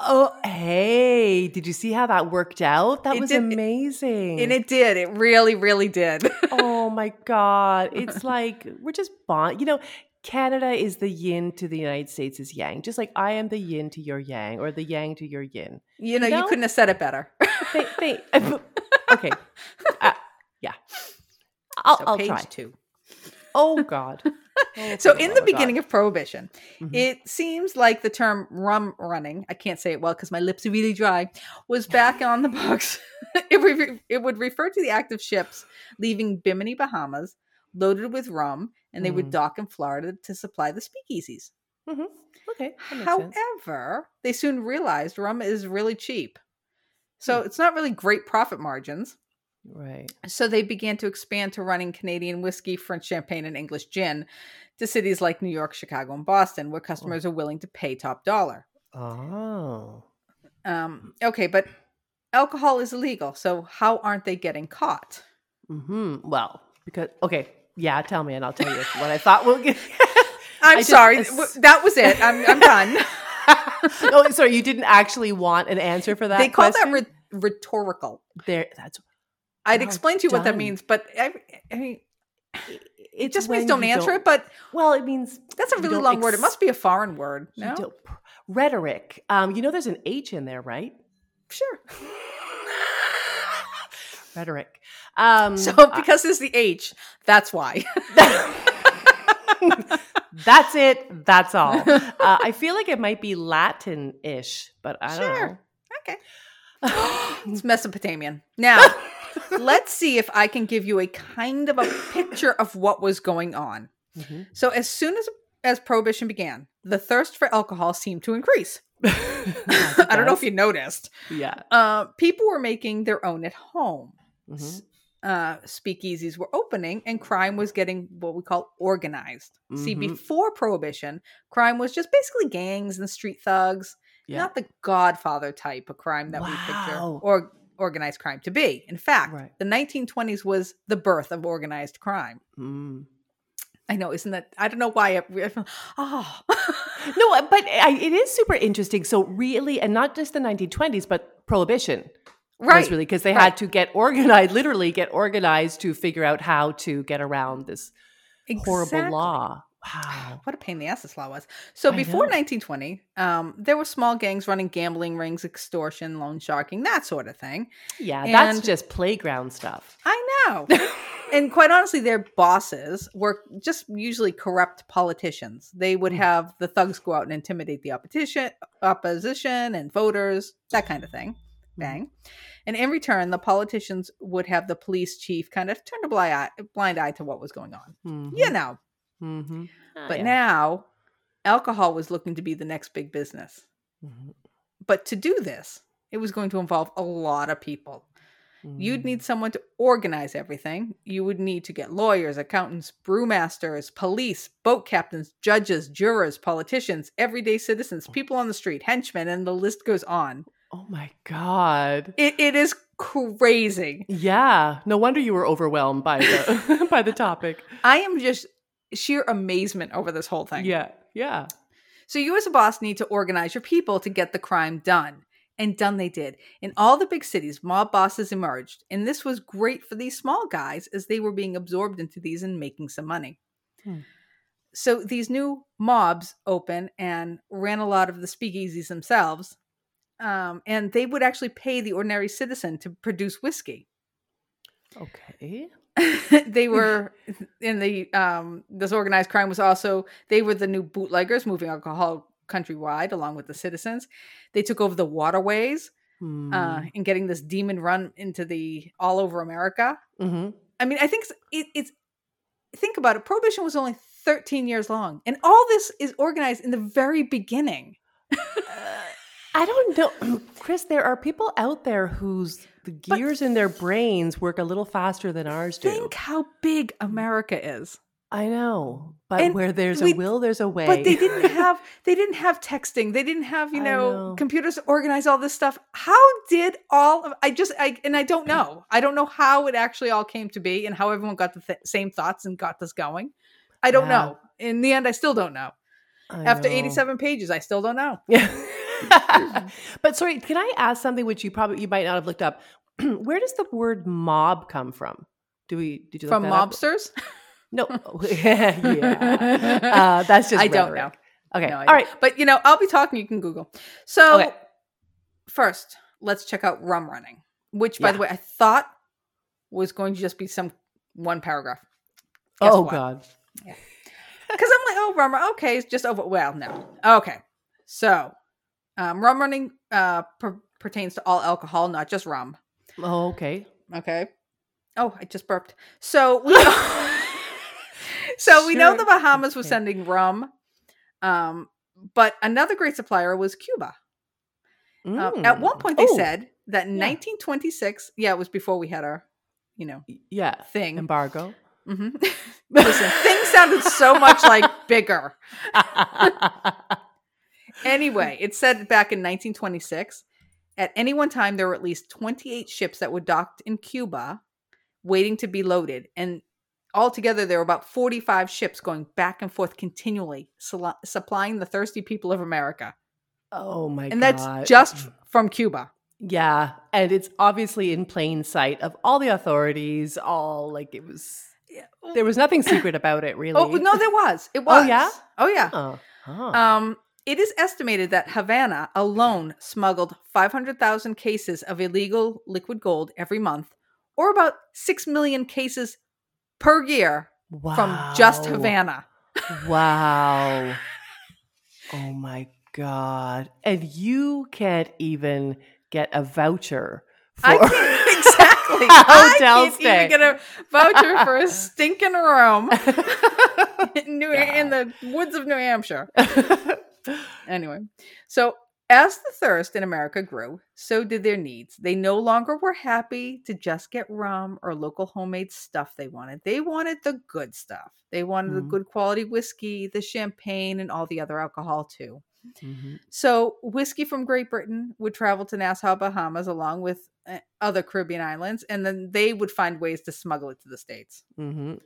Oh, hey, did you see how that worked out? That It was did- amazing. And it did. It really, really did. oh my god, it's like we're just bond. You know, Canada is the yin to the United States is yang. Just like I am the yin to your yang, or the yang to your yin. you know, you No. couldn't have said it better. They, they, okay, uh, yeah. I'll, So I'll page try. two. Oh God. Oh, So in oh the God. beginning of prohibition, Mhm. it seems like the term rum running, I can't say it well because my lips are really dry, was back on the books. it, would, it would refer to the act of ships leaving Bimini, Bahamas, loaded with rum, and they would Mm. dock in Florida to supply the speakeasies. Mhm. Okay. makes sense. However, they soon realized rum is really cheap. So it's not really great profit margins. Right. So they began to expand to running Canadian whiskey, French champagne, and English gin to cities like New York, Chicago, and Boston, where customers are willing to pay top dollar. Oh. Um, okay, but alcohol is illegal. So how aren't they getting caught? Hmm. Well, because okay, yeah. Tell me, and I'll tell you what I thought. We'll get. I'm just sorry. that was it. I'm, I'm done. oh, sorry. You didn't actually want an answer for that. they call question? that rhe- rhetorical. there. That's I'd Oh, explain to you what that means, but I, I mean, it just means don't answer it. But Well, it means that's a really don't long word. It must be a foreign word. No, don't- rhetoric. Um, you know, there's an H in there, right? sure. rhetoric. Um, So uh, because there's the H, that's why. that's it. That's all. Uh, I feel like it might be Latin-ish, but I don't Sure. know. okay. it's Mesopotamian. Now, let's see if I can give you a kind of a picture of what was going on. Mhm. So, as soon as as prohibition began, the thirst for alcohol seemed to increase. I don't know if you noticed. Yeah. Uh, people were making their own at home. Mhm. Uh, speakeasies were opening, and crime was getting what we call organized. See, Mhm. before prohibition, crime was just basically gangs and street thugs Yeah. not the Godfather type of crime that we picture or organized crime to be. In fact, Right. the 1920s was the birth of organized crime. Mm. I know, isn't that? I don't know why. I feel- oh, No, uh, but I, it is super interesting. So really, and not just the 1920s, but prohibition right. was really because they right. had to get organized, literally get organized to figure out how to get around this horrible law. Wow. What a pain in the ass this law was. So I before know. 1920, um, there were small gangs running gambling rings, extortion, loan sharking, that sort of thing. Yeah, that's just playground stuff. I know. and quite honestly, their bosses were just usually corrupt politicians. They would Mm. have the thugs go out and intimidate the opposition, opposition and voters, that kind of thing. Mm-hmm. Bang. And in return, the politicians would have the police chief kind of turn a blind eye, blind eye to what was going on. Mhm. You know. Mhm. Ah, But yeah. now, alcohol was looking to be the next big business. Mhm. But to do this, it was going to involve a lot of people. You'd Mm. need someone to organize everything. You would need to get lawyers, accountants, brewmasters, police, boat captains, judges, jurors, politicians, everyday citizens, people on the street, henchmen, and the list goes on. Oh my god. It, it is crazy. Yeah. No wonder you were overwhelmed by the by the topic. I am just sheer amazement over this whole thing. Yeah. Yeah. So you as a boss need to organize your people to get the crime done. And done they did. In all the big cities, mob bosses emerged. And this was great for these small guys as they were being absorbed into these and making some money. Hmm. So these new mobs open and ran a lot of the speakeasies themselves. Um, and they would actually pay the ordinary citizen to produce whiskey. Okay. they were in the um this organized crime was also they were the new bootleggers moving alcohol countrywide along with the citizens they took over the waterways uh Mm. and getting this demon rum into the all over america Mhm. i mean i think s- it, it's think about it prohibition was only 13 years long and all this is organized in the very beginning I don't know, Kris. There are people out there whose the gears in their brains work a little faster than ours do. think how big america is I know, but And where there's we- a will, there's a way. But they didn't have they didn't have texting. They didn't have, you know, know. computers to organize all this stuff. How did all of I just I and I don't know. I don't know how it actually all came to be and how everyone got the th- same thoughts and got this going. I don't Yeah. know. In the end, I still don't know. I After know. 87 pages, I still don't know. Yeah. but sorry, can I ask something which you probably you might not have looked up? Where does the word mob come from? Do we did you From that up? mobsters? No. yeah. Uh, that's just I don't know. Okay. No, All don't. right. But you know, I'll be talking. You can Google. So Okay. first, let's check out rum running, which, by Yeah. the way, I thought was going to just be some one paragraph. Guess oh what? God. Because I'm like, oh, rum. Okay, it's just over. Well, no. Okay, so um, rum running uh, per- pertains to all alcohol, not just rum. Oh, okay. Okay. Oh, I just burped. So we know, so we know the Bahamas was sending rum, um, but another great supplier was Cuba. Uh, at one Mm. point, they Oh, said that in yeah. 1926. Yeah, it was before we had our, you know, yeah thing. embargo. Mm-hmm. Listen, things sounded so much like bigger. Anyway, it said back in 1926, at any one time there were at least 28 ships that were docked in Cuba, waiting to be loaded, and altogether there were about 45 ships going back and forth continually, supplying the thirsty people of America, oh my god. and God. that's just from Cuba. yeah, and it's obviously in plain sight of all the authorities. All like it was. There was nothing secret about it, really. Oh no, there was. It Oh, was. yeah? Oh yeah. Oh, huh. Um, it is estimated that Havana alone smuggled 500,000 cases of illegal liquid gold every month, or about 6 million cases per year from just Havana. Wow. Oh my God. And you can't even get a voucher for I can't, exactly. I hotel can't stay. even get a voucher for a stinking room in, New, in the woods of New Hampshire. Anyway, so as the thirst in America grew, so did their needs. They no longer were happy to just get rum or local homemade stuff they wanted. They wanted the good stuff. They wanted the Mm. good quality whiskey, the champagne, and all the other alcohol too. Mhm. So, whiskey from Great Britain would travel to Nassau, Bahamas, along with uh, other Caribbean islands, and then they would find ways to smuggle it to the States Mhm.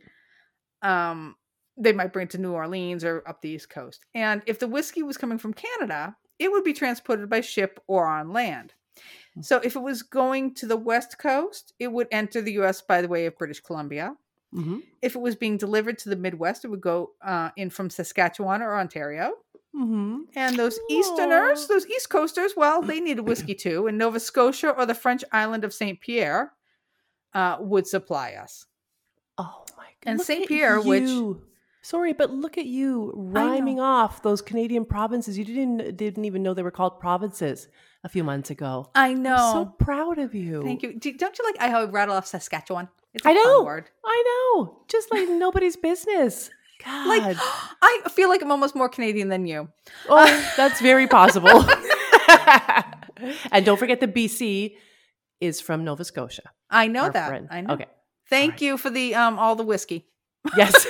um, they might bring it to New Orleans or up the East Coast. And if the whiskey was coming from Canada, it would be transported by ship or on land. So if it was going to the West Coast, it would enter the US by the way of British Columbia. Mhm. If it was being delivered to the Midwest, it would go uh, in from Saskatchewan or Ontario. Mhm. And those Easterners, those East Coasters, well, they needed whiskey too. And Nova Scotia or the French island of St. Pierre uh, would supply us. Oh my God. And St. Pierre, which-. Sorry, but look at you rhyming off those Canadian provinces. You didn't didn't even know they were called provinces a few months ago. I know. I'm so proud of you. Thank you. Do, don't you like I how I rattle off Saskatchewan? It's a I fun word. I know. Just like nobody's business. God. Like I feel like I'm almost more Canadian than you. oh, that's very possible. and don't forget the BC is from Nova Scotia. I know that. friend. I know. Okay. Thank Alright. you for the um all the whiskey. Yes.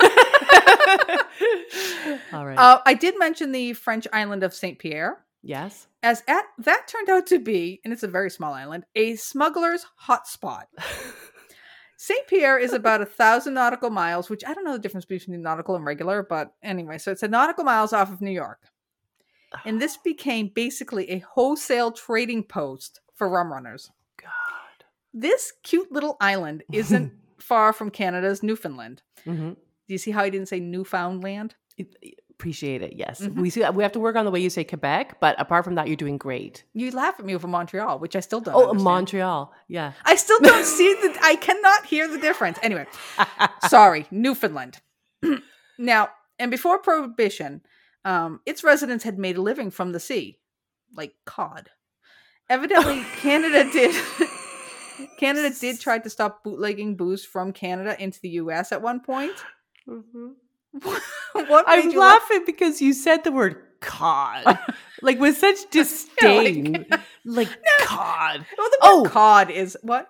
All right. Uh, I did mention the French island of Saint Pierre, yes. as at, that turned out to be, and it's a very small island, a smuggler's hotspot. Saint Pierre is about a thousand nautical miles, which I don't know the difference between nautical and regular, but anyway, so it's a nautical miles off of New York. And this became basically a wholesale trading post for rum runners. God. This cute little island isn't far from Canada's Newfoundland. hmm Do you see how I didn't say Newfoundland? Appreciate it. Yes. Mhm. We see. We have to work on the way you say Quebec, but apart from that, you're doing great. You laugh at me over Montreal, which I still don't. Oh, understand. Montreal. Yeah. I still don't see the. I cannot hear the difference. Anyway, sorry, Newfoundland. now, and before Prohibition, um, its residents had made a living from the sea, like cod. Evidently, Canada did. Canada did try to stop bootlegging booze from Canada into the U.S. at one point. Mm-hmm. what I'm you laugh? laughing because you said the word cod, like with such disdain, like cod. Well, the Oh. cod is what?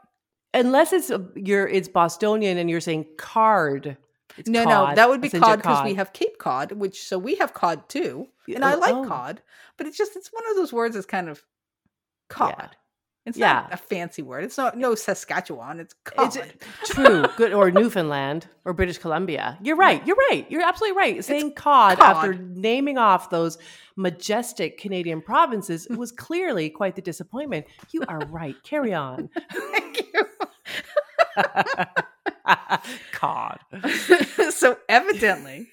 Unless it's a, you're it's Bostonian and you're saying card. It's no, no, that would be cod because we have Cape Cod, which so we have cod too, Yeah, and I oh, like oh. cod, but it's just it's one of those words that's kind of cod. It's Yeah. not a fancy word. It's not no Saskatchewan. It's It's true. Good or Newfoundland or British Columbia. You're right. You're right. You're absolutely right. Saying cod, after naming off those majestic Canadian provinces was clearly quite the disappointment. You are right. Carry on. Thank you. cod. so evidently,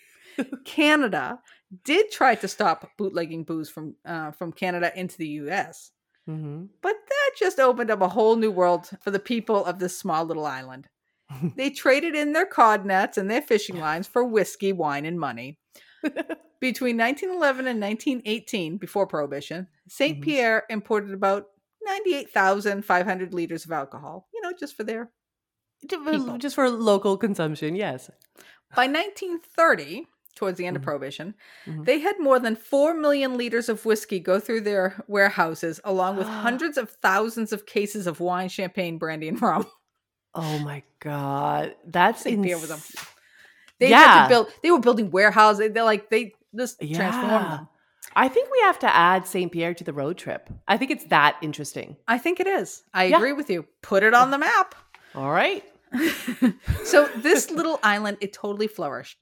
Canada did try to stop bootlegging booze from uh, from Canada into the U.S., hmm but that just opened up a whole new world for the people of this small little island. they traded in their cod nets and their fishing lines for whiskey, wine, and money. Between 1911 and 1918, before Prohibition, saint Mhm. Pierre imported about 98,500 liters of alcohol, you know, just for their People. Just for local consumption, yes. By 1930, towards the end of Mhm. Prohibition, Mhm. they had more than 4 million liters of whiskey go through their warehouses, along with hundreds of thousands of cases of wine, champagne, brandy, and rum. Oh my god, that's St. Pierre was a- ins- They had Yeah. to build, they were building warehouses. They're like, they just transformed them. I think we have to add Saint Pierre to the road trip. I think it's that interesting. I think it is. I Yeah. agree with you. Put it on the map. All right. so this little island, it totally flourished.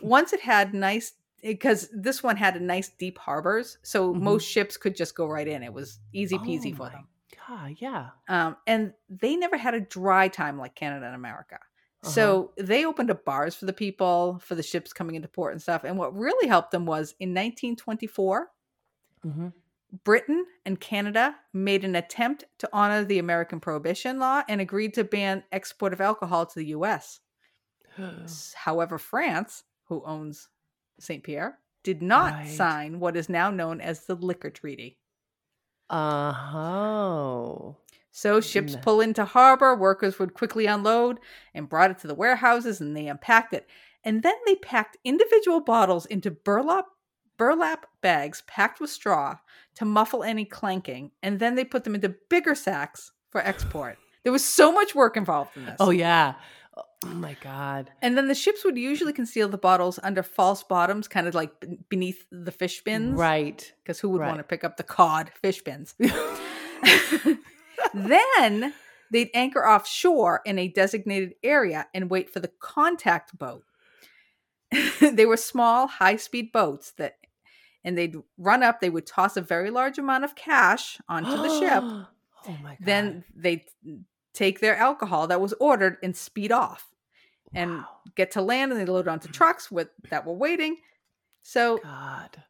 Once it had nice, because this one had a nice deep harbors, so Mhm. most ships could just go right in. It was easy peasy Oh for them. God, yeah. Um, and they never had a dry time like Canada and America. Uh-huh. So they opened up bars for the people, for the ships coming into port and stuff. And what really helped them was in 1924, hmm Britain and Canada made an attempt to honor the American Prohibition law and agreed to ban export of alcohol to the US. However, France, who owns St. Pierre, did not Right. sign what is now known as the Liquor Treaty. Uh huh. So ships pull into harbor, workers would quickly unload and brought it to the warehouses and they unpacked it. And then they packed individual bottles into burlap burlap bags packed with straw to muffle any clanking, and then they put them into bigger sacks for export. There was so much work involved in this. Oh yeah. Oh my God. And then the ships would usually conceal the bottles under false bottoms, kind of like beneath the fish bins. Right. Because who would Right. want to pick up the cod fish bins? then they'd anchor offshore in a designated area and wait for the contact boat. they were small, high speed boats that, and they'd run up, they would toss a very large amount of cash onto the ship. Oh my God. Then they'd take their alcohol that was ordered and speed off and Wow. get to land and they load onto trucks with that were waiting. So, God.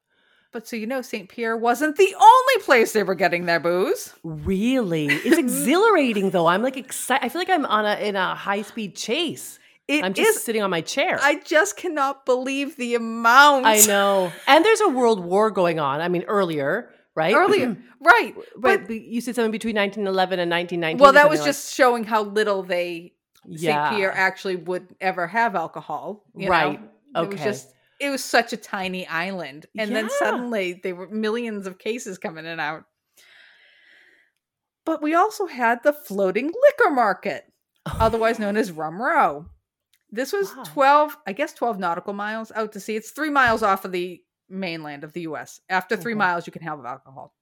but so you know, St. Pierre wasn't the only place they were getting their booze. Really? It's exhilarating though. I'm like excited. I feel like I'm on a in a high speed chase. It I'm just is- sitting on my chair. I just cannot believe the amount. I know. And there's a world war going on. I mean, earlier, right? Earlier, right? but, But, you said something between 1911 and 1919. well, that was something just showing how little they like, St. Pierre actually would ever have alcohol. you know? Right. It was Okay. just it was such a tiny island, and then suddenly there were millions of cases coming in and out. But we also had the floating liquor market, otherwise known as Rum Row. This was Wow. 12, I guess 12 nautical miles out to sea. It's three miles off of the mainland of the US. After three Okay. miles, you can have alcohol.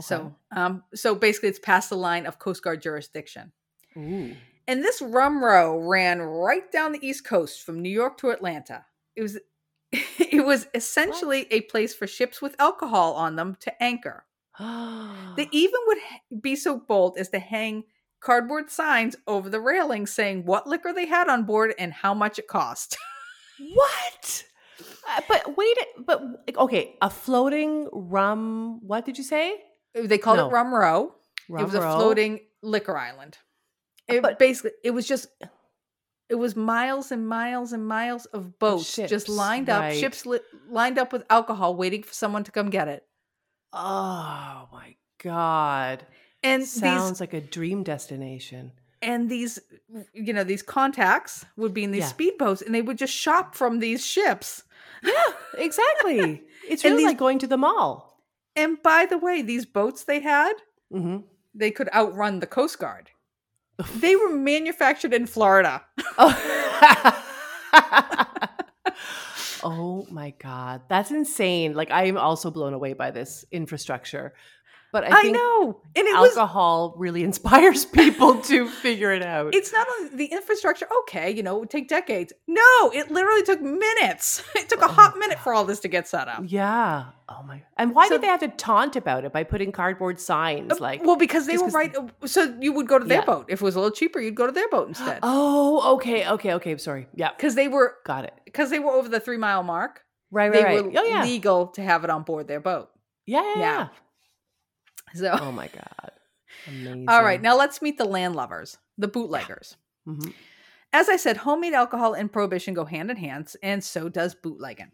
So, um, so basically, it's past the line of Coast Guard jurisdiction. Ooh. And this rum row ran right down the East Coast from New York to Atlanta. It was it was essentially a place for ships with alcohol on them to anchor. They even would be so bold as to hang cardboard signs over the railing saying what liquor they had on board and how much it cost. what? Uh, but wait, but okay, a floating rum. What did you say? they called No. it Rum Row. Rum it was a floating liquor island. It But- basically it was just it was miles and miles and miles of boats ships, just lined up, right. ships li- lined up with alcohol, waiting for someone to come get it. Oh my god! And Sounds these like a dream destination. And these you know these contacts would be in these Yeah. speedboats, and they would just shop from these ships. Yeah, exactly. It's really these- like going to the mall. And by the way, these boats they had, hmm they could outrun the Coast Guard. they were manufactured in Florida. Oh. oh my god, that's insane! Like I am also blown away by this infrastructure. But I I, know, and it was. alcohol really inspires people to figure it out. It's not only the infrastructure. Okay, you know, it would take decades. No, it literally took minutes. It took a Oh hot minute for all this to get set up. yeah. Oh my. And why So- did they have to taunt about it by putting cardboard signs like? well, because they were right. uh, So you would go to their Yeah. boat if it was a little cheaper. You'd go to their boat instead oh, okay, okay, okay. Sorry. Yeah, because they were got it. because they were over the three mile mark. Right, They right, right. were oh yeah, legal to have it on board their boat. yeah, yeah. now. yeah. So, Oh my god. Amazing. all right, now let's meet the landlubbers, the bootleggers. Mhm. As I said, homemade alcohol and prohibition go hand in hand, and so does bootlegging.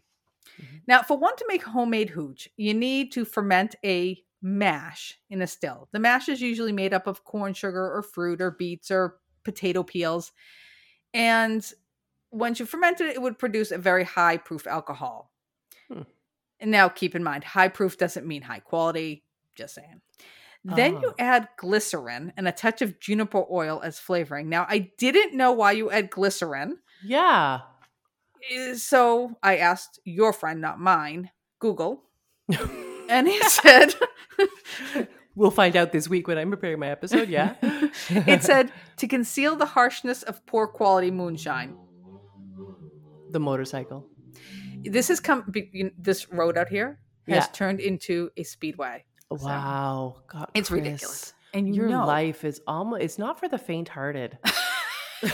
Mhm. Now, for one to make homemade hooch, you need to ferment a mash in a still. The mash is usually made up of corn sugar or fruit or beets or potato peels. And once you fermented it, it would produce a very high proof alcohol. Hmm. And now keep in mind, high proof doesn't mean high quality, just saying. Then you Oh. add glycerin and a touch of juniper oil as flavoring. Now, I didn't know why you add glycerin. Yeah. Eh, So I asked your friend, not mine, Google, and he said, We'll find out this week when I'm preparing my episode. Yeah. it said to conceal the harshness of poor quality moonshine. the motorcycle. This has come, this road out here has Yeah. turned into a speedway. Wow. God, It's Kris, ridiculous. And you Your know, life is almost, it's not for the faint hearted. it's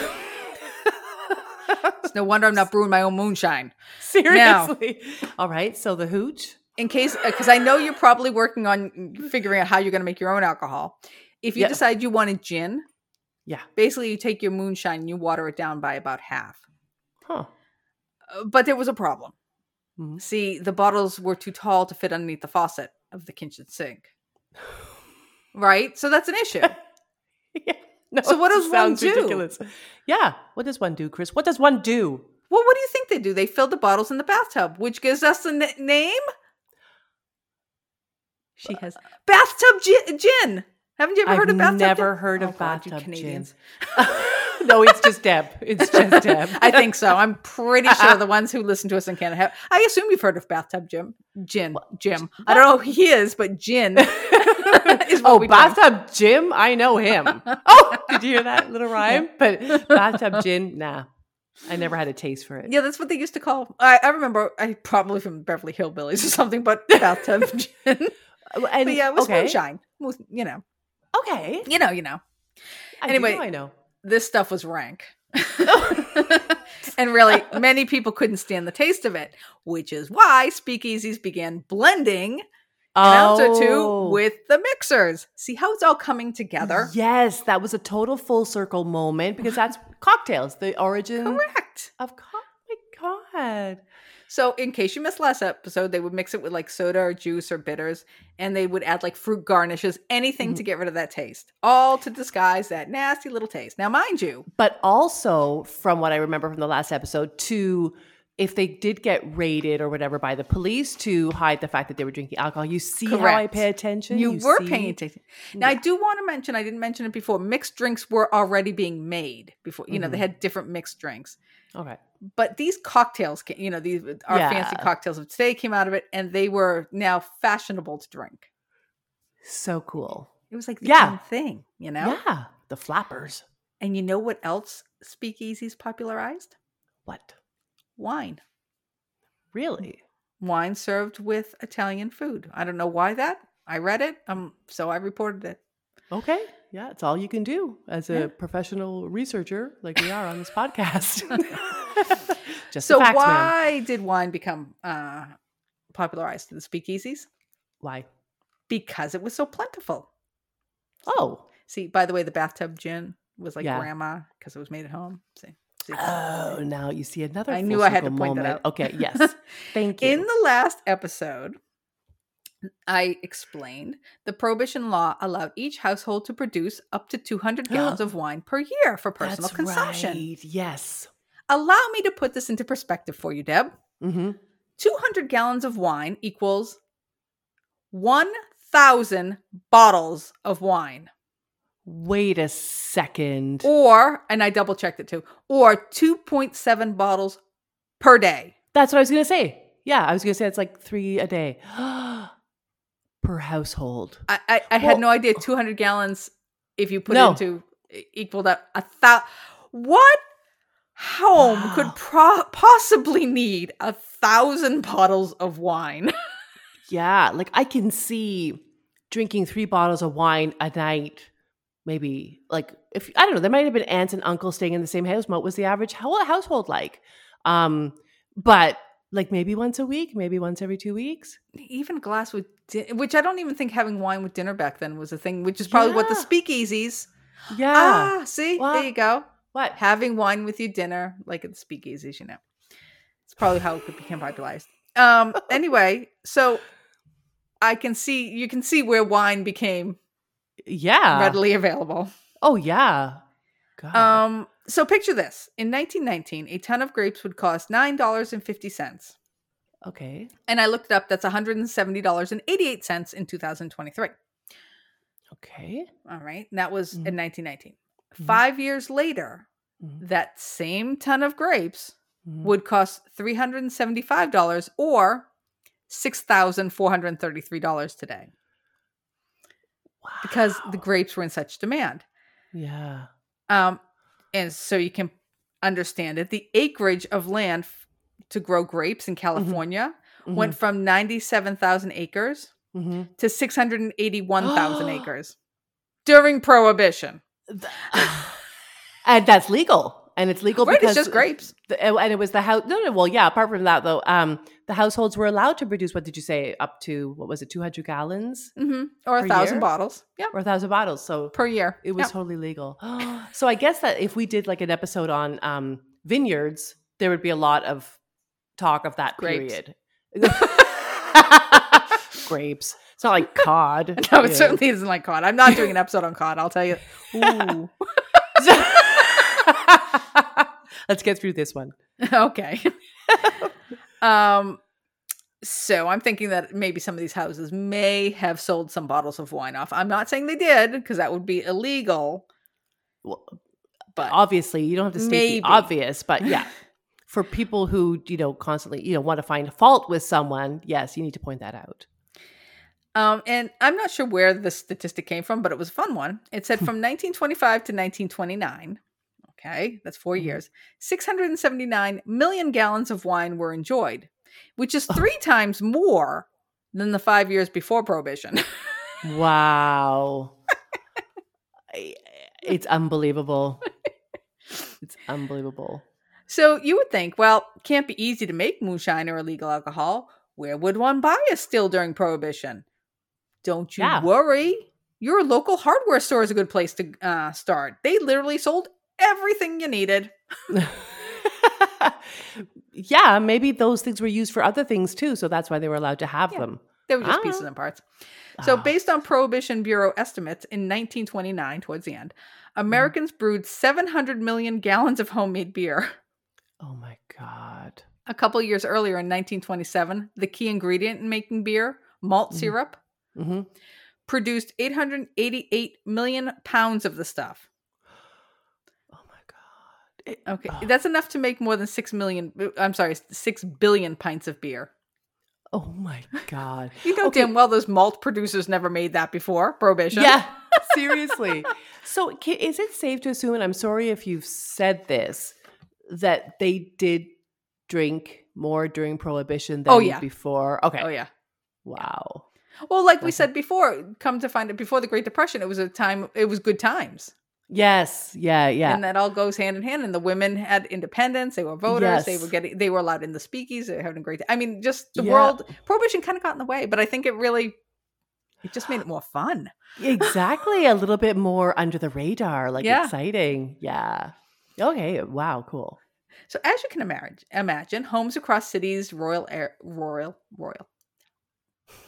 no wonder I'm not brewing my own moonshine. Seriously. All right. So the hooch. In case, because I know you're probably working on figuring out how you're going to make your own alcohol. If you decide you want a gin, Yeah. basically you take your moonshine and you water it down by about half. Huh. Uh, But there was a problem. Mhm. See, the bottles were too tall to fit underneath the faucet of the kitchen sink. Right? So that's an issue. yeah. No, So what does one do? Ridiculous. Yeah. What does one do, Kris? What does one do? Well, what do you think they do? They fill the bottles in the bathtub, which gives us the name. She has bathtub gin. gin. Haven't you ever I've heard of bathtub never heard Oh, of God, you bathtub gin. No, it's just Deb. It's just Deb. I think so. I'm pretty sure the ones who listen to us in Canada have. I assume you've heard of bathtub Jim. Jim. Jim. I don't know who he is, but gin. is what oh, bathtub Jim, I know him. oh, did you hear that little rhyme? But bathtub gin, nah. I never had a taste for it. Yeah, that's what they used to call. I, I remember. I probably from Beverly Hillbillies or something, but bathtub gin. Oh, and, but yeah, it was okay. moonshine. Moon- You know, Okay. you know, you know. I Anyway. know, I know. This stuff was rank. and really, many people couldn't stand the taste of it, which is why speakeasies began blending an ounce or two Oh. with the mixers. See how it's all coming together? Yes, that was a total full circle moment because that's cocktails, the origin Correct. of co- oh my god. So, in case you missed last episode, they would mix it with like soda or juice or bitters, and they would add like fruit garnishes, anything to get rid of that taste, all to disguise that nasty little taste. Now, mind you, But also, from what I remember from the last episode, to if they did get raided or whatever by the police to hide the fact that they were drinking alcohol, you see how I pay attention. you, were see? paying attention. Now, I do want to mention, I didn't mention it before, mixed drinks were already being made before, you know, they Mhm. had different mixed drinks. Okay. But these cocktails, you know, these our fancy cocktails of today came out of it, and they were now fashionable to drink. So cool. It was like the Yeah. thing, you know? Yeah. The flappers. And you know what else speakeasies popularized? What? Wine. Really? Wine served with Italian food. I don't know why that. I read it, um, so I reported it. Okay. Yeah, it's all you can do as a Yeah. professional researcher like we are on this podcast. Just so facts, man. why did wine become uh, popularized in the speakeasies? Why? Because it was so plentiful. Oh. See, by the way, the bathtub gin was like Yeah. grandma because it was made at home. See, See? Oh, now you see another. I knew I had to circle point that moment. out. Okay, yes. Thank you. In the last episode, I explained the prohibition law allowed each household to produce up to 200 gallons of wine per year for personal That's consumption. right. Yes. Allow me to put this into perspective for you, Deb. Mm-hmm. 200 gallons of wine equals 1,000 bottles of wine. Wait a second. Or, and I double checked it too, or 2.7 bottles per day. That's what I was gonna say. Yeah, I was gonna say it's like three a day per household. I, I, I had no idea 200 gallons, if you put No. it into e- equaled out a thousand. What home Wow. could pro- possibly need a thousand bottles of wine? Yeah, like I can see drinking three bottles of wine a night. Maybe like if I don't know, there might have been aunts and uncles staying in the same house. What was the average hou- household like? Um, but like maybe once a week, maybe once every two weeks. even glass with, di- which I don't even think having wine with dinner back then was a thing, which is probably what the speakeasies. Yeah. Ah, see, Wow. there you go. what? Having wine with your dinner, like at the speakeasies, you know. It's probably how it became popularized. Um. Anyway, so I can see you can see where wine became Yeah. readily available. Oh yeah. God. Um. So picture this: in 1919, a ton of grapes would cost nine dollars and fifty cents, okay. and I looked it up. That's 170 dollars and 88 cents in 2023. Okay. All right, and that was Mhm. in 1919. Mhm. Five years later, Mhm. that same ton of grapes Mhm. would cost $375 or $6,433 today Wow. because the grapes were in such demand. Yeah. Um, and so you can understand it. The acreage of land f- to grow grapes in mm-hmm. California mm-hmm. went from 97,000 acres hmm to 681,000 acres during Prohibition. and uh, that's legal. And it's legal Right, because it's just grapes. the- and it was the house. No, no. Well, yeah. Apart from that, though, um, the households were allowed to produce. What did you say? Up to what was it? Two hundred gallons hmm Or a thousand year? bottles. Yeah, or a thousand bottles. So Per year. it was totally legal. so I guess that if we did like an episode on um, vineyards, there would be a lot of talk of that Grapes. period. Grapes. It's not like cod. No, it certainly isn't like cod. I'm not doing an episode on cod. I'll tell you. Ooh. Let's get through this one. okay. um. So I'm thinking that maybe some of these houses may have sold some bottles of wine off. I'm not saying they did because that would be illegal. Well, But obviously, you don't have to state Maybe. the obvious, but yeah, for people who you know constantly you know want to find fault with someone, yes, you need to point that out. Um, and I'm not sure where the statistic came from, but it was a fun one. It said from 1925 to 1929, okay, that's four Mhm. years, 679 million gallons of wine were enjoyed, which is three times more than the five years before Prohibition. Wow, it's unbelievable. It's unbelievable. so you would think, well, can't be easy to make moonshine or illegal alcohol. Where would one buy a still during Prohibition? Don't you Yeah. worry. Your local hardware store is a good place to uh, start. They literally sold everything you needed. yeah, maybe those things were used for other things too, so that's why they were allowed to have Yeah. them. They were just Ah. pieces and parts. So, Ah. based on Prohibition Bureau estimates in 1929, towards the end, Mm-hmm. Americans brewed 700 million gallons of homemade beer. oh my god, A couple years earlier in 1927, the key ingredient in making beer, malt Mhm. syrup, hmm produced 888 million pounds of the stuff. oh my god. It- Okay, that's enough to make more than 6 million, I'm sorry, 6 billion pints of beer. oh my god. You know Okay. damn well those malt producers never made that before, Prohibition. Yeah, seriously. So, is it safe to assume, and I'm sorry if you've said this, that they did drink more during Prohibition than Oh, yeah. before? Okay. Oh, yeah. Wow. Well, like we said before, come to find it, before the Great Depression, it was a time, it was good times. Yes. Yeah. Yeah. And that all goes hand in hand. And the women had independence, they were voters, they were getting, they were allowed in the speakeasy, they were having a great I mean, just the Yeah. world, prohibition kind of got in the way, but I think it really, it just made it more fun. exactly. A little bit more under the radar, like Yeah. exciting. Yeah. Okay. Wow. Cool. So as you can imagine, imagine homes across cities, royal, air, royal, royal,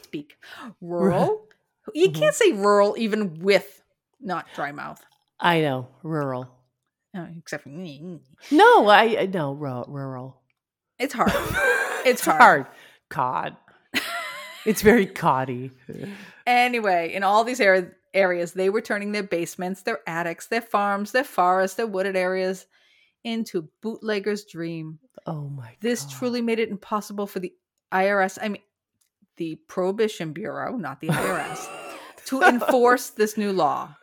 speak, rural. You can't mm-hmm. say rural even with not dry mouth, I know. Rural. uh, except for me. No, I, no rural. It's hard. it's hard. hard. Cod. It's very coddy. Anyway, in all these ar- areas, they were turning their basements, their attics, their farms, their forests, their wooded areas into bootlegger's dream. Oh my This God. truly made it impossible for the IRS. I mean, the Prohibition Bureau, not the IRS, to enforce this new law.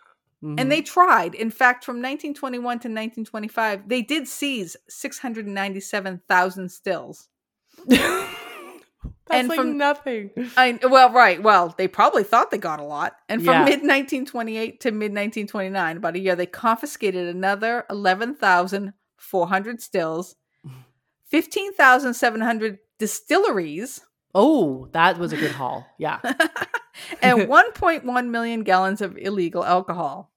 Mhm. And they tried. In fact, from 1921 to 1925, they did seize 697,000 stills. That's and like from- nothing. I well, right. Well, they probably thought they got a lot. And from Yeah. mid 1928 to mid 1929, about a year, they confiscated another 11,400 stills, 15,700 distilleries, Oh, that was a good haul. Yeah. and 1.1 million gallons of illegal alcohol.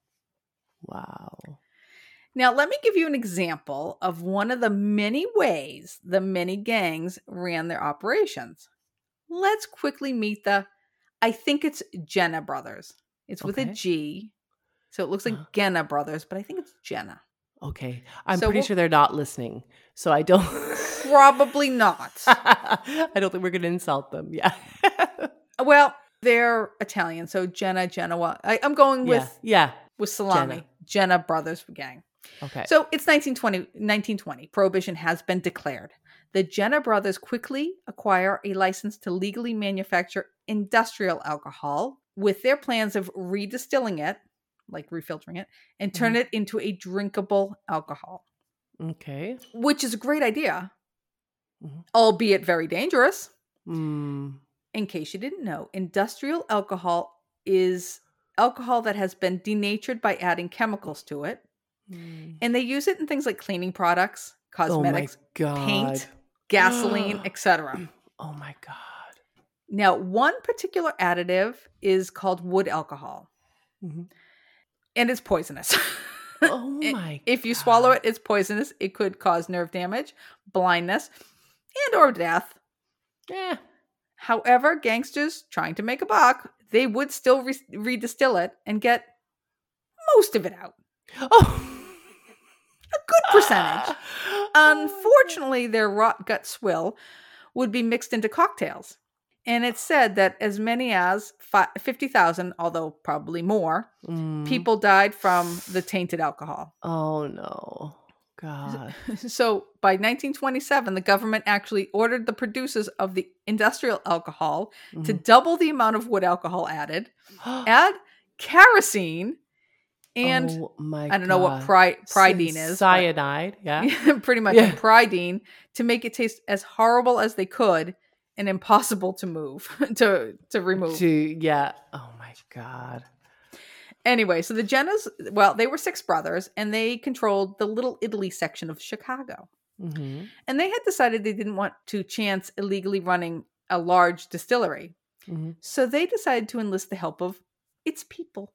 Wow. Now, let me give you an example of one of the many ways the many gangs ran their operations. Let's quickly meet the, I think it's Jenna Brothers. It's with a Okay. G. So it looks like Uh-huh. Genna Brothers, but I think it's Jenna. Okay. I'm So pretty we'll- sure they're not listening. So I don't Probably not. I don't think we're gonna insult them. Yeah. well, they're Italian, so Jenna, Genoa. I, I'm going with Yeah. with salami. Jenna. Jenna Brothers gang. Okay. So it's 1920, 1920. Prohibition has been declared. The Jenna brothers quickly acquire a license to legally manufacture industrial alcohol with their plans of redistilling it, like refiltering it, and turn mm-hmm. it into a drinkable alcohol, okay. which is a great idea, Mhm. albeit very dangerous. Mm. In case you didn't know, industrial alcohol is alcohol that has been denatured by adding chemicals to it. Mm. And they use it in things like cleaning products, cosmetics, oh paint, gasoline, etc. Oh my god. Now, one particular additive is called wood alcohol, Mhm. and it's poisonous. Oh my if you swallow it, it's poisonous. It could cause nerve damage, blindness, and or death. Yeah. However, gangsters trying to make a buck, they would still re- redistill it and get most of it out. Oh. A good percentage. Unfortunately, their rot gut swill would be mixed into cocktails. And it's said that as many as 50,000, although probably more, Mm. people died from the tainted alcohol. Oh no. God. So by 1927, the government actually ordered the producers of the industrial alcohol to Mhm. double the amount of wood alcohol added, add kerosene, and oh I don't know what God. pri- pridine is. Cyanide. Yeah. pretty much Yeah. pridine to make it taste as horrible as they could and impossible to move to to remove. To yeah. Oh my god. Anyway, so the Jennas, well, they were six brothers and they controlled the Little Italy section of Chicago. hmm And they had decided they didn't want to chance illegally running a large distillery. hmm So they decided to enlist the help of its people.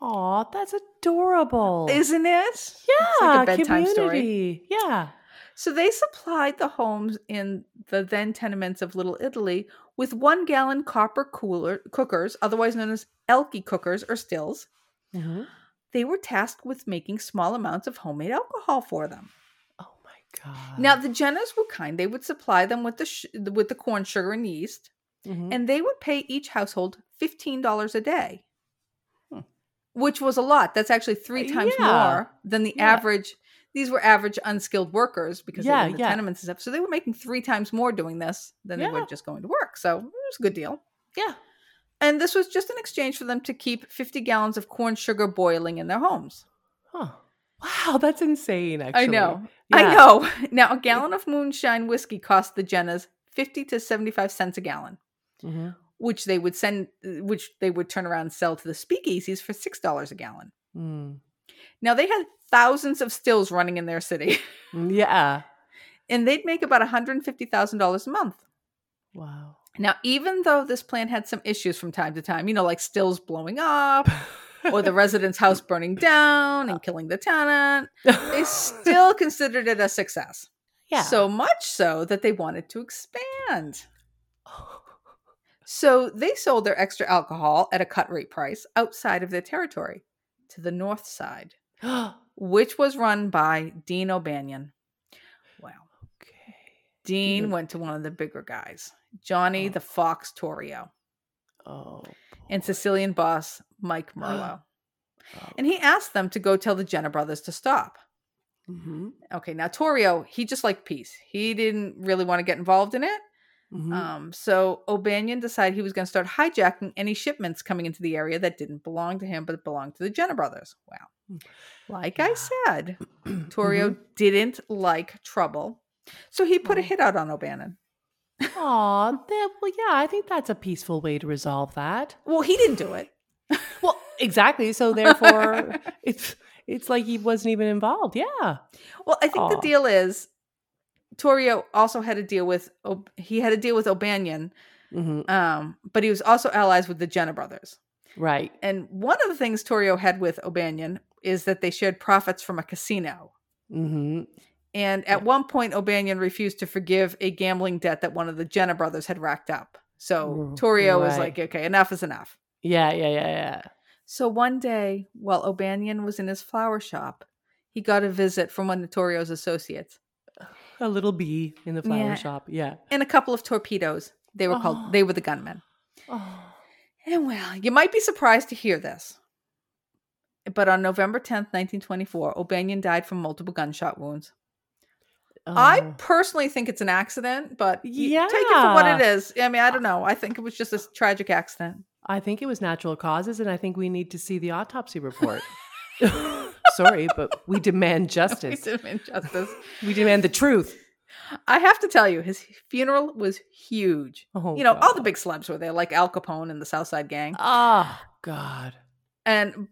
Aw, that's adorable. Isn't it? yeah, It's like a bedtime story. Yeah. So they supplied the homes in the then tenements of Little Italy with one gallon copper cooler cookers, otherwise known as alky cookers or stills. Mhm. They were tasked with making small amounts of homemade alcohol for them. Oh my god. Now the Jennas were kind; they would supply them with the sh- with the corn sugar and yeast, Mhm. and they would pay each household fifteen dollars a day, Hmm. which was a lot. That's actually three Uh, times yeah. more than the Yeah. average. These were average unskilled workers because they were in the yeah. tenements and stuff. So they were making three times more doing this than they Yeah. would just going to work. So it was a good deal. yeah. And this was just in exchange for them to keep 50 gallons of corn sugar boiling in their homes. Huh. Wow, that's insane. Actually, I know. Yeah. I know. Now, a gallon of moonshine whiskey cost the Jennas 50 to 75 cents a gallon, Mhm. which they would send, which they would turn around and sell to the speakeasies for $6 a gallon. Mm. Now, they had thousands of stills running in their city, mm, Yeah. and they'd make about $150,000 a month. Wow. Now, even though this plan had some issues from time to time, you know, like stills blowing up or the resident's house burning down and killing the tenant, they still considered it a success. yeah. So much so that they wanted to expand. So they sold their extra alcohol at a cut rate price outside of their territory to the north side, which was run by Dean O'Banion. Wow. okay. Dean Dean- went to one of the bigger guys, Johnny Oh. the Fox Torrio, Oh. and. Sicilian boss Mike Merlo. Oh. And he asked them to go tell the Jenner brothers to stop. Mhm. Okay, now Torrio, he just liked peace. He didn't really want to get involved in it. Mhm. Um, so O'Banion decided he was going to start hijacking any shipments coming into the area that didn't belong to him, but belonged to the Jenner brothers. Wow. Like I said, Torrio didn't like trouble. So he put a hit out on O'Banion. Aw, well, yeah, I think that's a peaceful way to resolve that. Well, he didn't do it. Well, exactly. So therefore, it's it's like he wasn't even involved. Yeah. Well, I think the deal is Torrio also had a deal with he had a deal with O'Banion, hmm um, but he was also allies with the Jenner brothers. Right. And one of the things Torrio had with O'Banion is that they shared profits from a casino. hmm And at one point, O'Banion refused to forgive a gambling debt that one of the Jenner brothers had racked up. So Torrio was like, okay, enough is enough. Yeah. Yeah. Yeah. Yeah. So one day, while O'Banion was in his flower shop, he got a visit from one of Torrio's associates A little bee in the flower Yeah. shop. Yeah. and a couple of torpedoes. They were Oh. called, they were the gunmen. Oh. And well, you might be surprised to hear this. But on November 10th, 1924, O'Banion died from multiple gunshot wounds. I Oh. personally think it's an accident, but yeah. take it for what it is. I mean, I don't know. I think it was just a tragic accident. I think it was natural causes, and I think we need to see the autopsy report. Sorry, but we demand justice. We demand justice. We demand the truth. I have to tell you, his funeral was huge. Oh, you know, all the big celebs were there, like Al Capone and the South Side Gang. Oh God. And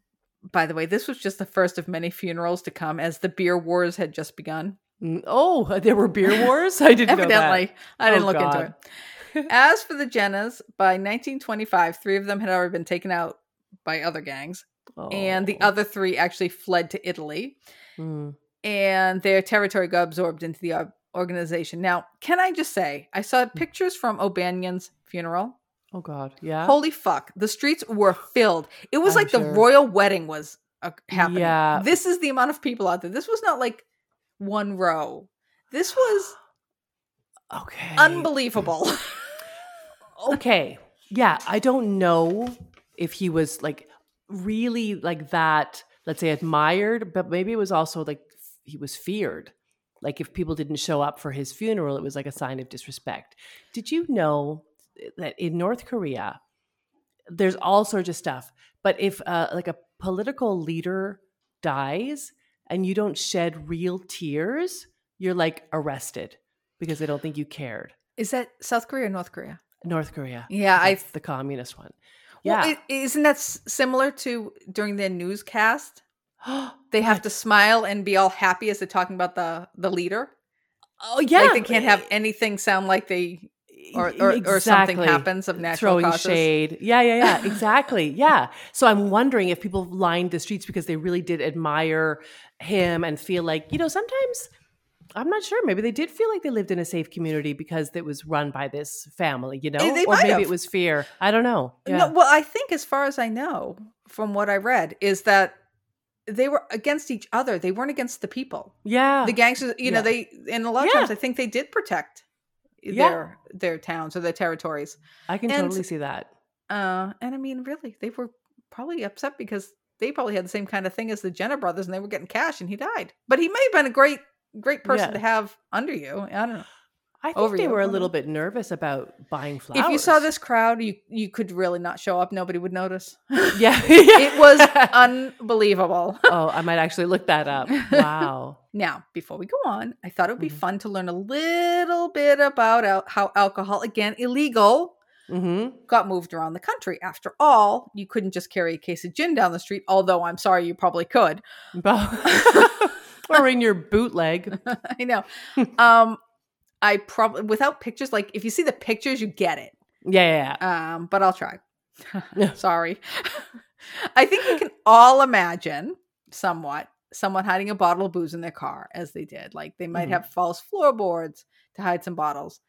by the way, this was just the first of many funerals to come, as the beer wars had just begun. Mm, Oh, there were beer wars. I didn't know Evidently, that. I didn't Oh, look into it. As for the Gennas, by 1925, three of them had already been taken out by other gangs, and the Oh. other three actually fled to Italy, Mm. and their territory got absorbed into the organization. Now, can I just say, I saw pictures from O'Banion's funeral. Oh God. Yeah. Holy fuck, the streets were filled. It was I'm like the royal wedding was uh, happening. Yeah. This is the amount of people out there. This was not like one row. This was okay. unbelievable. okay. Yeah, I don't know if he was like really like that, let's say admired, but maybe it was also like he was feared. Like if people didn't show up for his funeral, it was like a sign of disrespect. Did you know that in North Korea, there's all sorts of stuff, but if uh, like a political leader dies and you don't shed real tears, you're like arrested because they don't think you cared. is that South Korea or North Korea? North Korea. Yeah, I. The communist one. Well, Yeah. i- isn't that similar to during their newscast? They have to smile and be all happy as they're talking about the the leader. oh yeah. Like they can't have anything sound like they or or, or something Exactly. happens of natural throwing causes. shade. Yeah, yeah, yeah. Exactly. yeah. So I'm wondering if people lined the streets because they really did admire him and feel like, you know, sometimes I'm not sure. Maybe they did feel like they lived in a safe community because it was run by this family, you know? They or maybe have. it was fear. I don't know. Yeah. No, well, I think as far as I know from what I read is that they were against each other. They weren't against the people. yeah. The gangsters, you know, they and a lot of Yeah. times I think they did protect Yeah. their their towns or their territories. I can and- totally see that. Uh, and I mean, really, they were probably upset because they probably had the same kind of thing as the Genna brothers, and they were getting cash, and he died. But he may have been a great, great person Yeah. to have under you. I don't know. I think they you. were a little bit nervous about buying flowers. If you saw this crowd, you you could really not show up; nobody would notice. Yeah. it was unbelievable. oh, I might actually look that up. Wow. Now, before we go on, I thought it would be Mhm. fun to learn a little bit about al- how alcohol, again illegal, mm-hmm. got moved around the country. After all, you couldn't just carry a case of gin down the street, although I'm sorry, you probably could. or in your bootleg. I know. um, I probably without pictures, like if you see the pictures, you get it. Yeah, yeah, Um, but I'll try. Sorry. I think we can all imagine somewhat someone hiding a bottle of booze in their car, as they did. Like they might Mhm. have false floorboards to hide some bottles.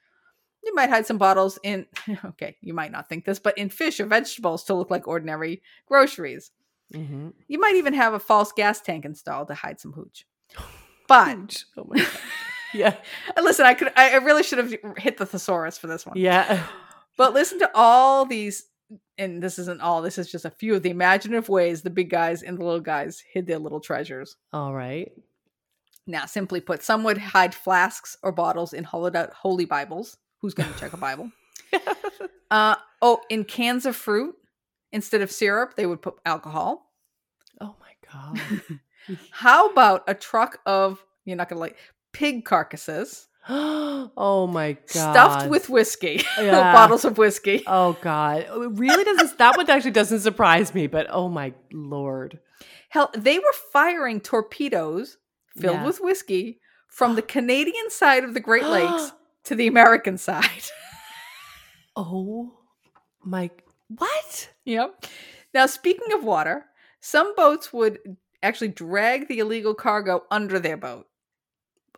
You might hide some bottles in, okay, you might not think this, but in fish or vegetables to look like ordinary groceries. yeah. hmm You might even have a false gas tank installed to hide some hooch. But Oh my god. Yeah, listen, I could, I really should have hit the thesaurus for this one. yeah. But listen to all these, and this isn't all, this is just a few of the imaginative ways the big guys and the little guys hid their little treasures. All right. Now, simply put, some would hide flasks or bottles in hollowed out holy Bibles. Who's going to check a Bible? uh, oh, in cans of fruit, instead of syrup, they would put alcohol. Oh my god. How about a truck of, you're not going to like, pig carcasses oh my god. stuffed with whiskey, Yeah. bottles of whiskey? Oh god. It really doesn't that one actually doesn't surprise me, but oh my lord. Hell, they were firing torpedoes filled Yeah. with whiskey from the Canadian side of the Great Lakes to the American side. Oh my what? Yep. Now, speaking of water, some boats would actually drag the illegal cargo under their boat.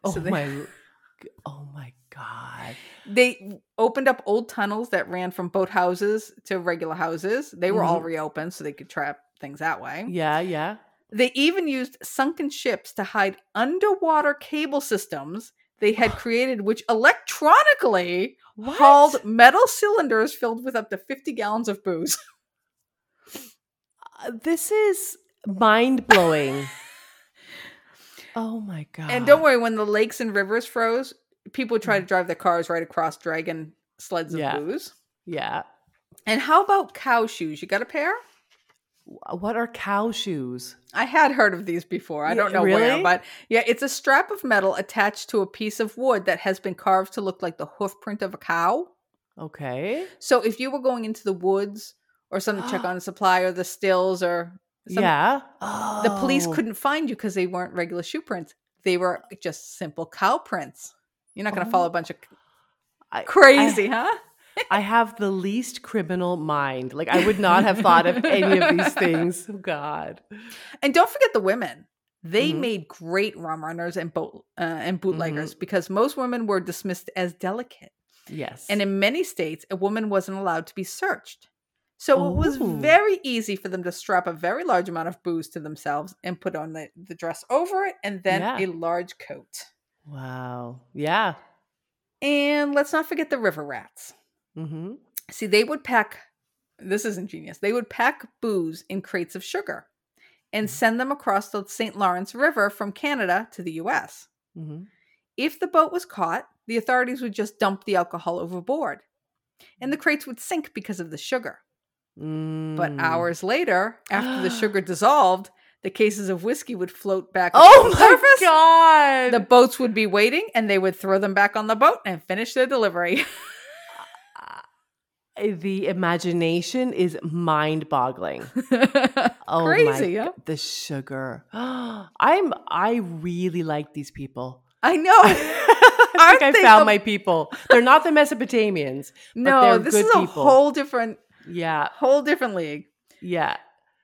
Oh So they- my Oh my god. They opened up old tunnels that ran from boat houses to regular houses. They were all reopened so they could trap things that way. Yeah, yeah. They even used sunken ships to hide underwater cable systems they had created, which electronically What? hauled metal cylinders filled with up to 50 gallons of booze. Uh, this is mind blowing. oh my god. And don't worry, when the lakes and rivers froze, people tried to drive their cars right across dragging sleds of Yeah. booze. Yeah. And how about cow shoes? You got a pair? What are cow shoes? I had heard of these before. I Yeah, don't know where, but yeah, it's a strap of metal attached to a piece of wood that has been carved to look like the hoof print of a cow. Okay. So if you were going into the woods or something to check on a supply or the stills or some, yeah. the police Oh. couldn't find you because they weren't regular shoe prints. They were just simple cow prints. You're not going to Oh. follow a bunch of I- crazy, huh? I have the least criminal mind. Like I would not have thought of any of these things. Oh, God. And don't forget the women. They Mhm. made great rum runners and boat uh, and bootleggers Mm-hmm. because most women were dismissed as delicate, Yes. and in many states, a woman wasn't allowed to be searched. So it was very easy for them to strap a very large amount of booze to themselves and put on the, the dress over it, and then Yeah. a large coat. wow. Yeah. And let's not forget the river rats. Mm-hmm. See, they would pack, this is ingenious, they would pack booze in crates of sugar and send them across the St. Lawrence River from Canada to the US. Mm-hmm. If the boat was caught, the authorities would just dump the alcohol overboard. And the crates would sink because of the sugar. Mm. But hours later, after the sugar dissolved, the cases of whiskey would float back Oh the my surface. god. The boats would be waiting and they would throw them back on the boat and finish their delivery. the imagination is mind-boggling. Oh Crazy? The sugar. I'm. I really like these people. I know. I think I found the- my people. They're not the Mesopotamians. no, they're this good is a people. whole different Yeah. whole different league. Yeah.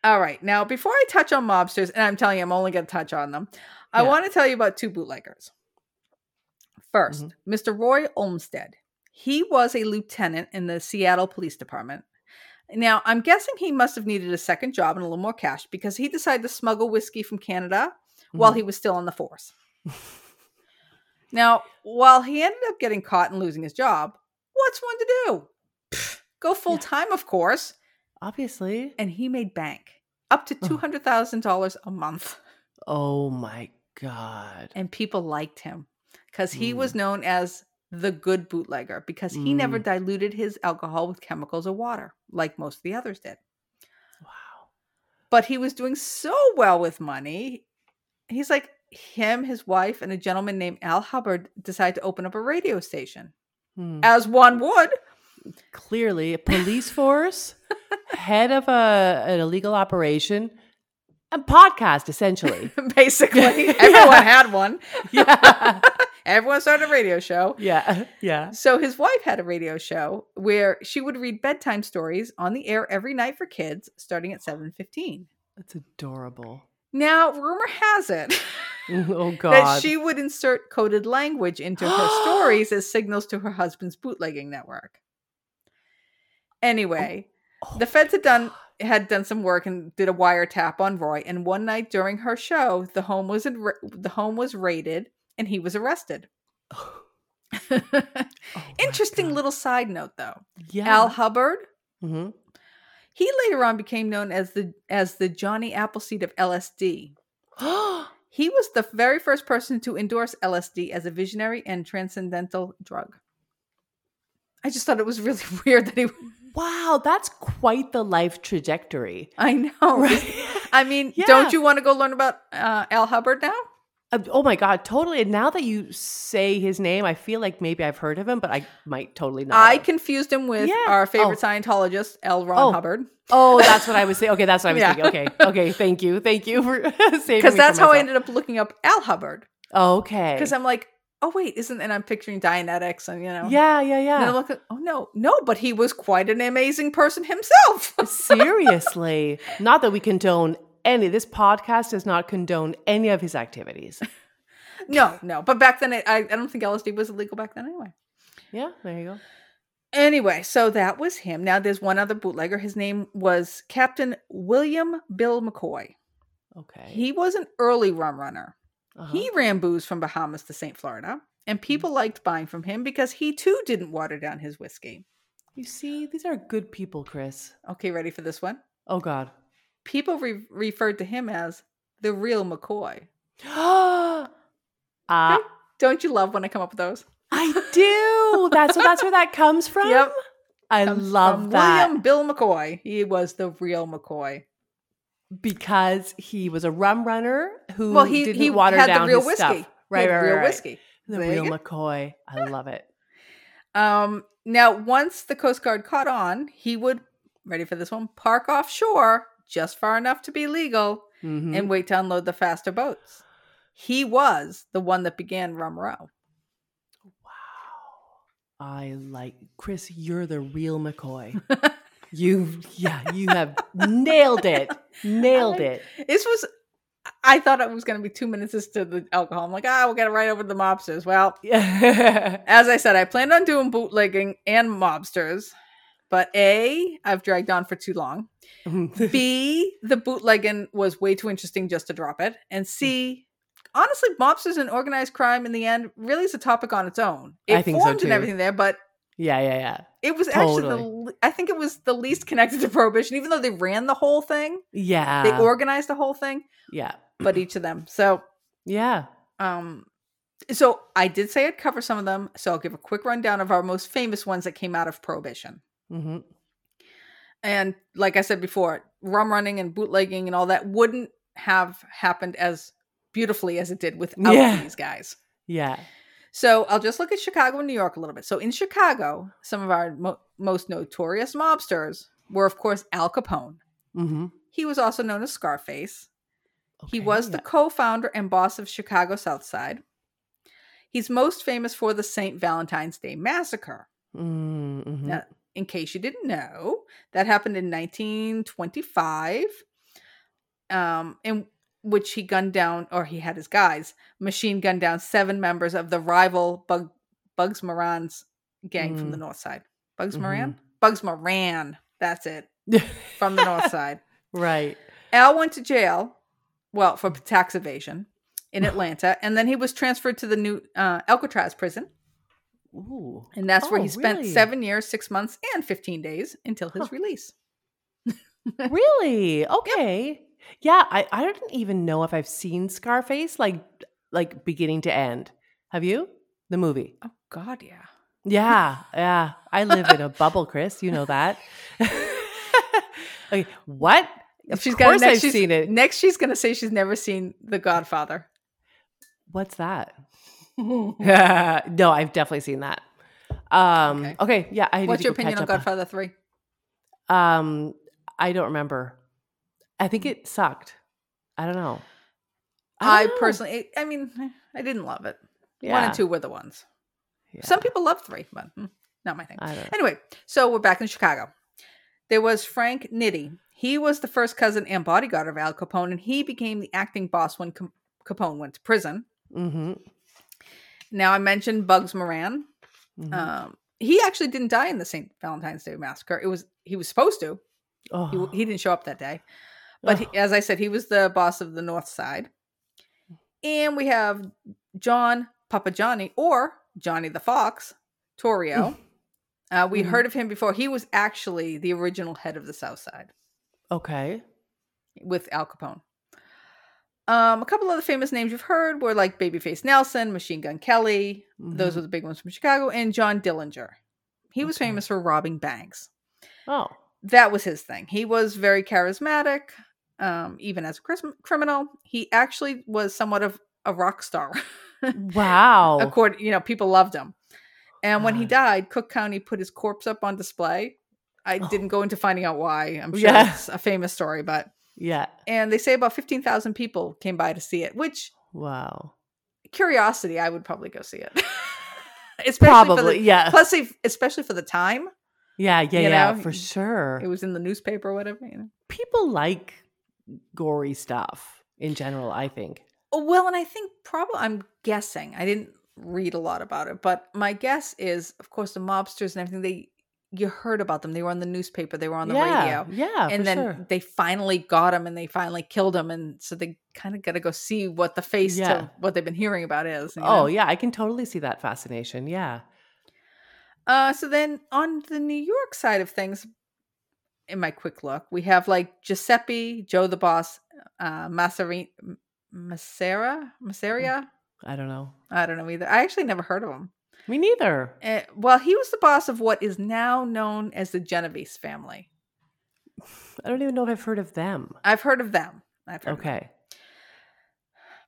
All right. Now, before I touch on mobsters, and I'm telling you, I'm only going to touch on them, I Yeah. want to tell you about two bootleggers. 1st Mr. Roy Olmsted. He was a lieutenant in the Seattle Police Department. Now, I'm guessing he must have needed a second job and a little more cash because he decided to smuggle whiskey from Canada while Mhm. he was still on the force. now, while he ended up getting caught and losing his job, what's one to do? Pfft, go full time, of course Obviously. and he made bank up to two hundred thousand dollars a month, Oh my god. and people liked him because he was known as the good bootlegger because he never Mm. diluted his alcohol with chemicals or water like most of the others did. Wow. But he was doing so well with money. He's like him, his wife, and a gentleman named Al Hubbard decided to open up a radio station, Hmm. as one would. Clearly, a police force, head of a an illegal operation, a podcast essentially. Basically, everyone had one. yeah. Everyone started a radio show. Yeah. Yeah. So his wife had a radio show where she would read bedtime stories on the air every night for kids starting at 7:15. That's adorable. Now, rumor has it Oh god. that she would insert coded language into her stories as signals to her husband's bootlegging network. Anyway, Oh the feds had done had done some work and did a wiretap on Roy and one night during her show, the home was in, the home was raided and he was arrested. Oh Interesting little side note though. Yeah. Al Hubbard hmm He later on became known as the as the Johnny Appleseed of LSD. He was the very first person to endorse LSD as a visionary and transcendental drug. I just thought it was really weird that he. Wow, that's quite the life trajectory. I know. Right? I mean, Yeah. don't you want to go learn about uh, Al Hubbard now? Uh, oh my god, totally. And now that you say his name, I feel like maybe I've heard of him, but I might totally not. I have. confused him with Yeah. our favorite Oh. Scientologist, L. Ron Oh. Hubbard, Oh, that's what I was saying. Okay, that's what I was Yeah. thinking. Okay, okay. Thank you, thank you for saving. because that's how I ended up looking up Al Hubbard. Okay. Because I'm like, oh wait, isn't? And I'm picturing Dianetics, and you know, yeah, yeah, And I'm yeah. oh no, no, but he was quite an amazing person himself. Seriously, not that we condone any. This podcast does not condone any of his activities. no, no, but back then, I, I don't think LSD was illegal back then anyway. Yeah, there you go. Anyway, so that was him. Now there's one other bootlegger. His name was Captain William Bill McCoy. Okay. He was an early rum runner. Uh-huh. He ran booze from Bahamas to St. Florida, and people liked buying from him because he too didn't water down his whiskey. You see, these are good people, Kris. Okay, ready for this one? Oh God. People re- referred to him as the real McCoy. uh, Don't you love when I come up with those? I do. That's so. That's where that comes from. Yep. I Comes love that William Bill McCoy. He was the real McCoy. Because he was a rum runner who Well, he didn't he water had down the real his whiskey. stuff. He Right, right, real right. whiskey. The There real. McCoy. I love it. Um, now, once the Coast Guard caught on, he would ready for this one park offshore just far enough to be legal Mhm. and wait to unload the faster boats. He was the one that began Rum Row. Wow. I like Kris. You're the real McCoy. you, yeah, you have nailed it. Nailed I- it. This was. I thought it was going to be two minutes to the alcohol. I'm like, ah, we'll get it right over to the mobsters. Well, as I said, I planned on doing bootlegging and mobsters, but A, I've dragged on for too long. B, the bootlegging was way too interesting just to drop it. And C, honestly, mobsters and organized crime in the end really is a topic on its own. It I think so, too. and everything there, but yeah, yeah, yeah. It was actually the I think it was the least connected to prohibition, even though they ran the whole thing. Yeah. They organized the whole thing, yeah. but each of them. So Yeah. um so I did say I'd cover some of them, so I'll give a quick rundown of our most famous ones that came out of prohibition. hmm And like I said before, rum running and bootlegging and all that wouldn't have happened as beautifully as it did without Yeah. these guys. Yeah. So I'll just look at Chicago and New York a little bit. So in Chicago, some of our mo- most notorious mobsters were, of course, Al Capone. hmm He was also known as Scarface. he Okay, was the co-founder and boss of Chicago South Side. He's most famous for the St. Valentine's Day Massacre. Mm-hmm. Now, in case you didn't know, that happened in 1925, um, in which he gunned down, or he had his guys machine gun down seven members of the rival Bug, Bugs Moran's gang from the Mm. north side. Bugs Moran? Bugs Moran. That's it. From the north side. right. Al went to jail, well, for tax evasion in Atlanta, and then he was transferred to the new uh, Alcatraz prison. Ooh. And that's where Oh, he spent really? seven years, six months, and 15 days until his Huh. release. Really? Okay. Yeah, I, I don't even know if I've seen Scarface like like beginning to end. Have you? The movie. Oh, God, yeah. Yeah, yeah. I live in a bubble, Kris. You know that. okay, what? Of She's course next, I've she's- seen it. Next, she's going to say she's never seen The Godfather. What's that? no, I've definitely seen that. Um, Okay. okay. yeah. I What's your opinion on Godfather 3? Um, I don't remember. I think it sucked. I don't know. I, don't know. personally, I mean, I didn't love it. One and two were the ones. Yeah. Some people love three, but hmm, not my thing. Anyway, so we're back in Chicago. There was Frank Nitti. He was the first cousin and bodyguard of Al Capone, and he became the acting boss when Cap- Capone went to prison. Mm-hmm. Now, I mentioned Bugs Moran. mm-hmm. Um, he actually didn't die in the St. Valentine's Day massacre. It was he was supposed to. oh. He, he didn't show up that day. But he, as I said, he was the boss of the North Side. And we have John Papa Johnny or Johnny the Fox Torrio. uh, we Mhm. heard of him before. He was actually the original head of the South Side okay. with Al Capone. Um, a couple other famous names you've heard were like Babyface Nelson, Machine Gun Kelly. Those Mhm. were the big ones from Chicago, and John Dillinger. He was Okay. famous for robbing banks. Oh. That was his thing. He was very charismatic, um, even as a cris- criminal. He actually was somewhat of a rock star. Wow. According, you know, people loved him. And when he died, Cook County put his corpse up on display. I Oh. didn't go into finding out why. I'm sure Yeah. it's a famous story, but yeah. and they say about 15,000 people came by to see it, which Wow. curiosity, I would probably go see it. especially Probably. the, yeah. plus if- especially for the time. yeah. Yeah. you Yeah. know, for sure. It was in the newspaper or whatever, you know. People like gory stuff in general. I think. Oh, Well, and I think probably I'm guessing. I didn't read a lot about it, but my guess is, of course, the mobsters and everything. They you heard about them. They were on the newspaper. They were on the yeah. radio, Yeah. and then sure. they finally got him, and they finally killed him, and so they kind of got to go see what the face Yeah. to what they've been hearing about is. you Oh know? yeah, I can totally see that fascination. Yeah. Uh, so then on the New York side of things, in my quick look, we have like Giuseppe, Joe the Boss, uh, Massari, Massera, Masseria. I don't know. I don't know either. I actually never heard of him. Me neither. Uh, well, he was the boss of what is now known as the Genovese family. I don't even know if I've heard of them. I've heard of them. I've heard of them. Okay.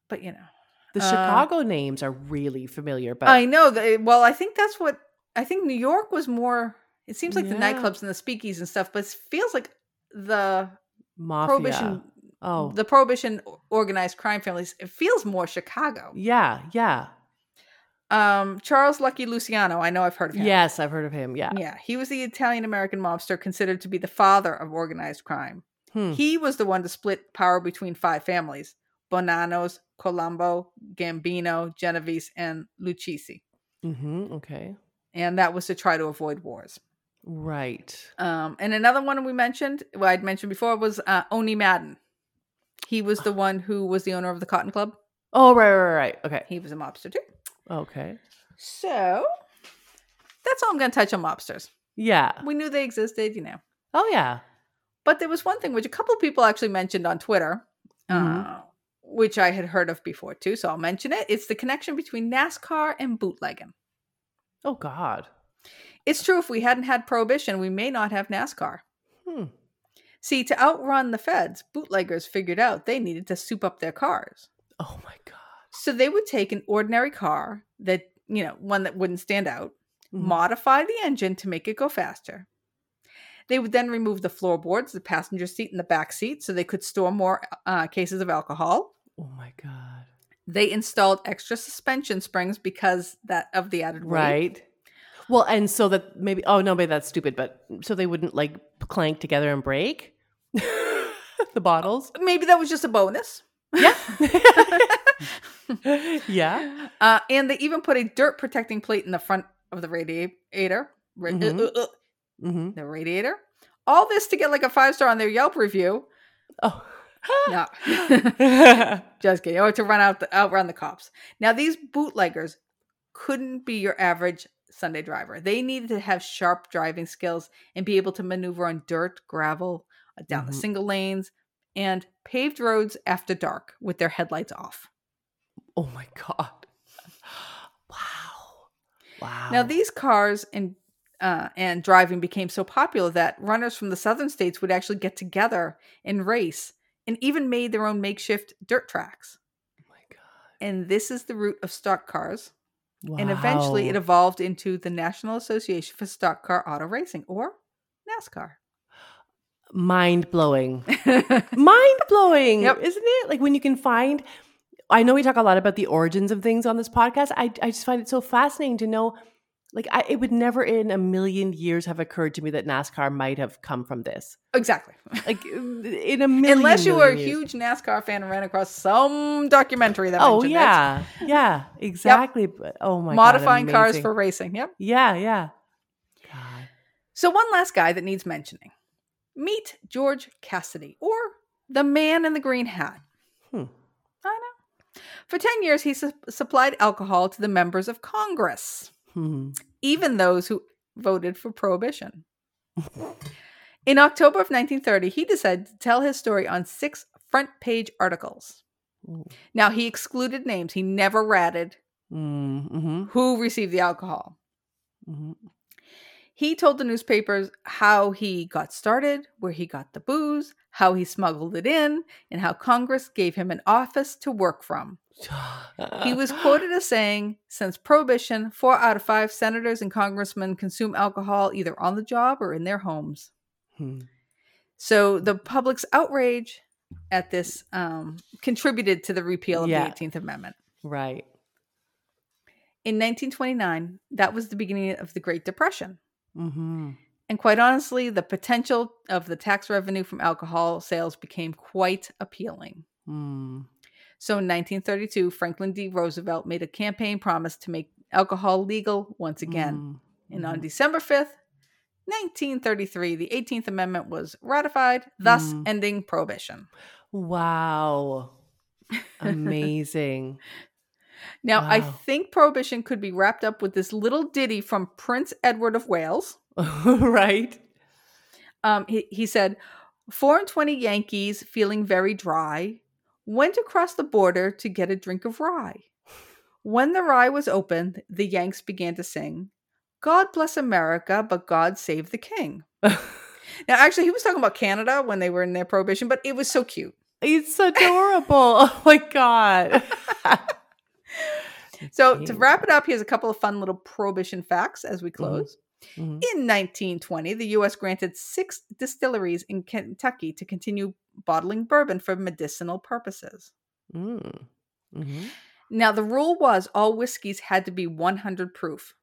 but you know, The Uh, Chicago names are really familiar, but I know that. Well, I think that's what I think. New York was more. It seems like the nightclubs and the speakeasies and stuff, but it feels like the mafia. prohibition. Oh, the prohibition organized crime families. It feels more Chicago. yeah, yeah. Um, Charles Lucky Luciano. I know I've heard of him. Yes, I've heard of him. Yeah. Yeah, he was the Italian American mobster considered to be the father of organized crime. Hmm. He was the one to split power between five families Bonannos, Colombo, Gambino, Genovese, and Lucchese. Mm-hmm. Okay. And that was to try to avoid wars. Right. Um, and another one we mentioned, well, I'd mentioned before, was uh, Owney Madden. He was the one who was the owner of the Cotton Club. Oh, right, right, right. Okay. He was a mobster too. Okay. So that's all I'm going to touch on mobsters. Yeah. We knew they existed, you know. Oh, yeah. But there was one thing which a couple people actually mentioned on Twitter, Mhm. uh, which I had heard of before too. So I'll mention it. It's the connection between NASCAR and bootlegging. Oh, God. It's true. If we hadn't had prohibition, we may not have NASCAR. Hmm. See, to outrun the feds, bootleggers figured out they needed to soup up their cars. Oh, my God. So they would take an ordinary car that, you know, one that wouldn't stand out, Mhm. modify the engine to make it go faster. They would then remove the floorboards, the passenger seat, and the back seat so they could store more uh, cases of alcohol. Oh, my God. They installed extra suspension springs because that of the added weight. Right. Well, and so that maybe, oh, no, maybe that's stupid, but so they wouldn't like clank together and break the bottles? Maybe that was just a bonus. Yeah. yeah. Uh, and they even put a dirt protecting plate in the front of the radiator. Ra- uh, uh, uh, hmm the radiator. All this to get like a five star on their Yelp review. Oh. No. Just kidding. Or to run out the outrun the cops. Now these bootleggers couldn't be your average Sunday driver. They needed to have sharp driving skills and be able to maneuver on dirt, gravel, uh, down the Mhm. single lanes, and paved roads after dark with their headlights off. oh my God. Wow. Wow. Now these cars and uh, and driving became so popular that runners from the southern states would actually get together and race, and even made their own makeshift dirt tracks. Oh my God. And this is the root of stock cars. And eventually it evolved into the National Association for Stock Car Auto Racing or NASCAR. mind blowing. mind blowing, Yep. isn't it? Like when you can find. I know we talk a lot about the origins of things on this podcast. I I just find it so fascinating to know. Like I, it would never in a million years have occurred to me that NASCAR might have come from this. exactly. Like in a million. Unless you were a years. huge NASCAR fan and ran across some documentary that Oh mentioned it. yeah, yeah, exactly. But oh my modifying God, cars for racing. Yep. yeah, yeah. God. So one last guy that needs mentioning. Meet George Cassiday or the man in the green hat. Hmm. I know. For 10 years he su- supplied alcohol to the members of Congress. Hmm. even those who voted for prohibition. In October of 1930, he decided to tell his story on six front page articles. Ooh. Now, he excluded names. He never ratted Mm, mhm, who received the alcohol. mhm. He told the newspapers how he got started, where he got the booze, how he smuggled it in, and how Congress gave him an office to work from. He was quoted as saying, Since Prohibition, four out of five senators and congressmen consume alcohol either on the job or in their homes. Hmm. So the public's outrage at this um, contributed to the repeal of Yeah. the 18th Amendment. Right. In 1929, that was the beginning of the Great Depression. Mm-hmm. And quite honestly, the potential of the tax revenue from alcohol sales became quite appealing. Mm. So in 1932, Franklin D. Roosevelt made a campaign promise to make alcohol legal once again. Mm. And on December 5th, 1933, the 18th Amendment was ratified, thus Mm. ending prohibition. Wow. Amazing. Now, I think prohibition could be wrapped up with this little ditty from Prince Edward of Wales. right? Um, he, he said, Four and twenty Yankees, feeling very dry, went across the border to get a drink of rye. When the rye was opened, the Yanks began to sing, God bless America, but God save the king. Now, actually, he was talking about Canada when they were in their prohibition, but it was so cute. It's adorable. Oh my God. So, to wrap it up, here's a couple of fun little prohibition facts as we close. Mhm. In 1920, the U.S. granted six distilleries in Kentucky to continue bottling bourbon for medicinal purposes. Mm. Mhm. Now, the rule was all whiskeys had to be 100 proof.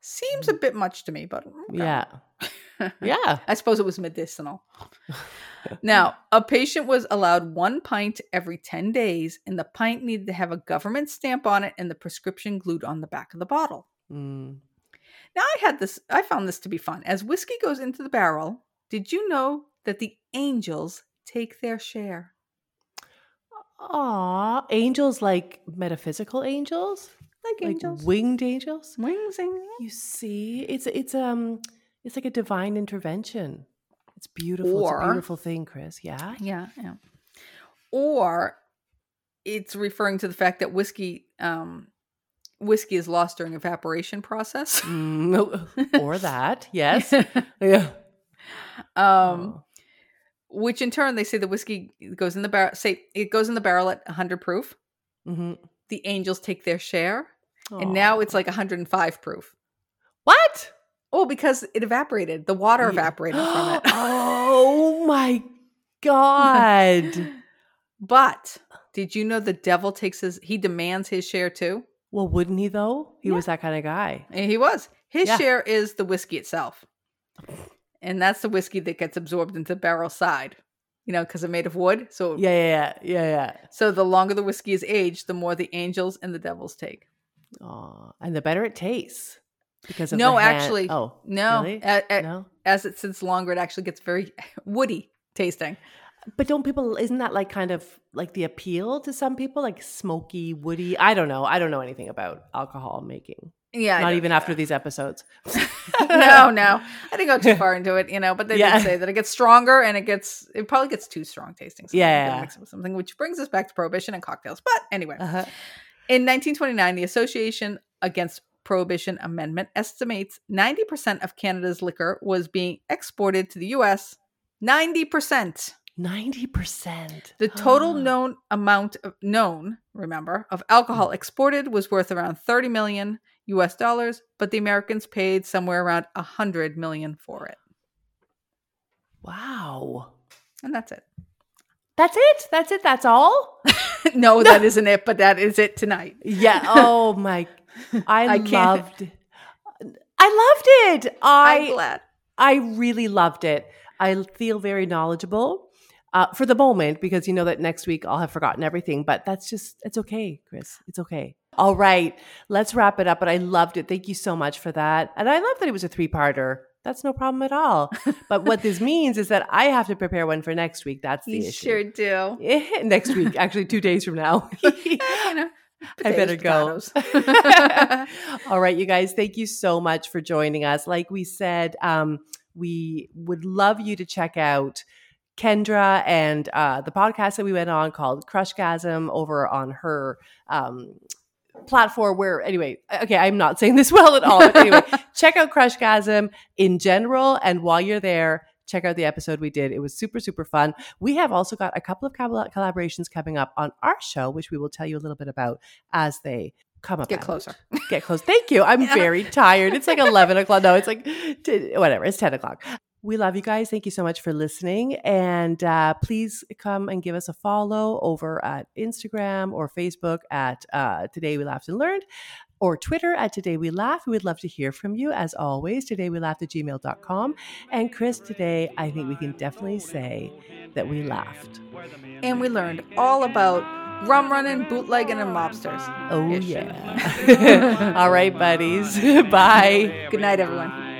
Seems a bit much to me, but okay. Yeah. Yeah. I suppose it was medicinal. now, a patient was allowed one pint every 10 days, and the pint needed to have a government stamp on it and the prescription glued on the back of the bottle. Mm. Now, I had this, I found this to be fun. As whiskey goes into the barrel, did you know that the angels take their share? Aw, angels like metaphysical angels, Like like angels. winged angels. Wings and You see, it's it's um, it's like a divine intervention. It's beautiful. it's a beautiful thing, Kris. Yeah. Yeah, yeah. Or it's referring to the fact that whiskey um whiskey is lost during evaporation process. Mm, or that, yes. Yeah. um Oh. which in turn they say the whiskey goes in the barrel say it goes in the barrel at 100 proof. Mhm. The angels take their share and now it's like 105 proof. what? Oh, because it evaporated. The water evaporated from it. oh my god! but did you know the devil takes his he demands his share too? well, wouldn't he though? He Yeah. was that kind of guy. And he was. His Yeah. share is the whiskey itself. And that's the whiskey that gets absorbed into the barrel side. You know, because it's made of wood. So Yeah, yeah, yeah, yeah, yeah. so the longer the whiskey is aged, the more the angels and the devils take. Aw, and the better it tastes because of No, actually, Oh No, really? a- a- no. as it sits longer, it actually gets very woody tasting. But don't people? Isn't that like kind of like the appeal to some people, like smoky, woody? I don't know. I don't know anything about alcohol making. Yeah, Not even after these episodes. no, no, I didn't go too far into it, you know. But they Yeah. did say that it gets stronger and it gets it probably gets too strong tasting. So Yeah. mix it with something, which brings us back to prohibition and cocktails. But anyway, Uh-huh. In 1929, the Association Against Prohibition Amendment estimates 90% of Canada's liquor was being exported to the US. 90%. Ninety percent. The total known amount of known, remember, of alcohol mm. exported was worth around 30 million US dollars, but the Americans paid somewhere around 100 million for it. Wow. And that's it. That's it. That's it. That's all. no, that isn't it, but that is it tonight. Yeah. Oh my. I, I loved. I loved it. I'm I glad. I really loved it. I feel very knowledgeable uh, for the moment because you know that next week I'll have forgotten everything, but that's just, it's okay, Kris. It's okay. All right, let's wrap it up. But I loved it. Thank you so much for that. And I love that it was a three parter. That's no problem at all. but what this means is that I have to prepare one for next week. That's the You issue. sure do. Next week, actually, two days from now. you know, I better go. All right, you guys, thank you so much for joining us. Like we said, um, we would love you to check out Kendra and uh, the podcast that we went on called Crushgasm over on her um, platform where anyway okay i'm not saying this well at all anyway check out crushgasm in general and while you're there check out the episode we did. It was super super fun. We have also got a couple of collaborations coming up on our show which we will tell you a little bit about as they come up Get closer. get close. Thank you. I'm Yeah. very tired. It's like 11 o'clock. No it's like t- whatever. It's 10 o'clock. We love you guys. Thank you so much for listening. And uh, please come and give us a follow over at Instagram or Facebook at uh, Today We Laughed and Learned or Twitter at Today We Laugh. We would love to hear from you as always. Today we laughed at gmail.com. And Kris, today I think we can definitely say that we laughed. And we learned all about rum running, bootlegging, and mobsters. Oh, Ish. yeah. All right, buddies. Bye. Good night, everyone.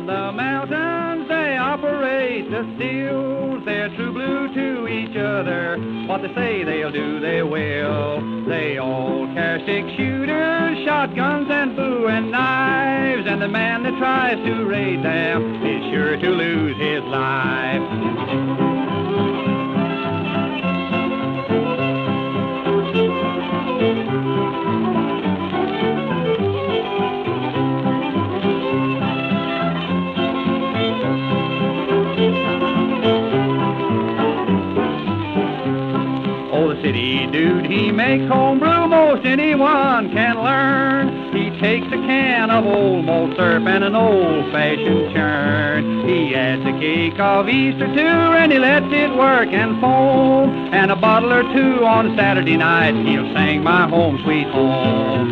In the mountains, they operate the stills. They're true blue to each other. What they say they'll do, they will. They all carry six shooters, shotguns, and bowie knives. And the man that tries to raid them is sure to lose his life. He makes homebrew most anyone can learn. He takes a can of old malt syrup and an old-fashioned churn. He adds a cake of Easter too, and he lets it work and foam. And a bottle or two on Saturday night, he'll sing my home sweet home.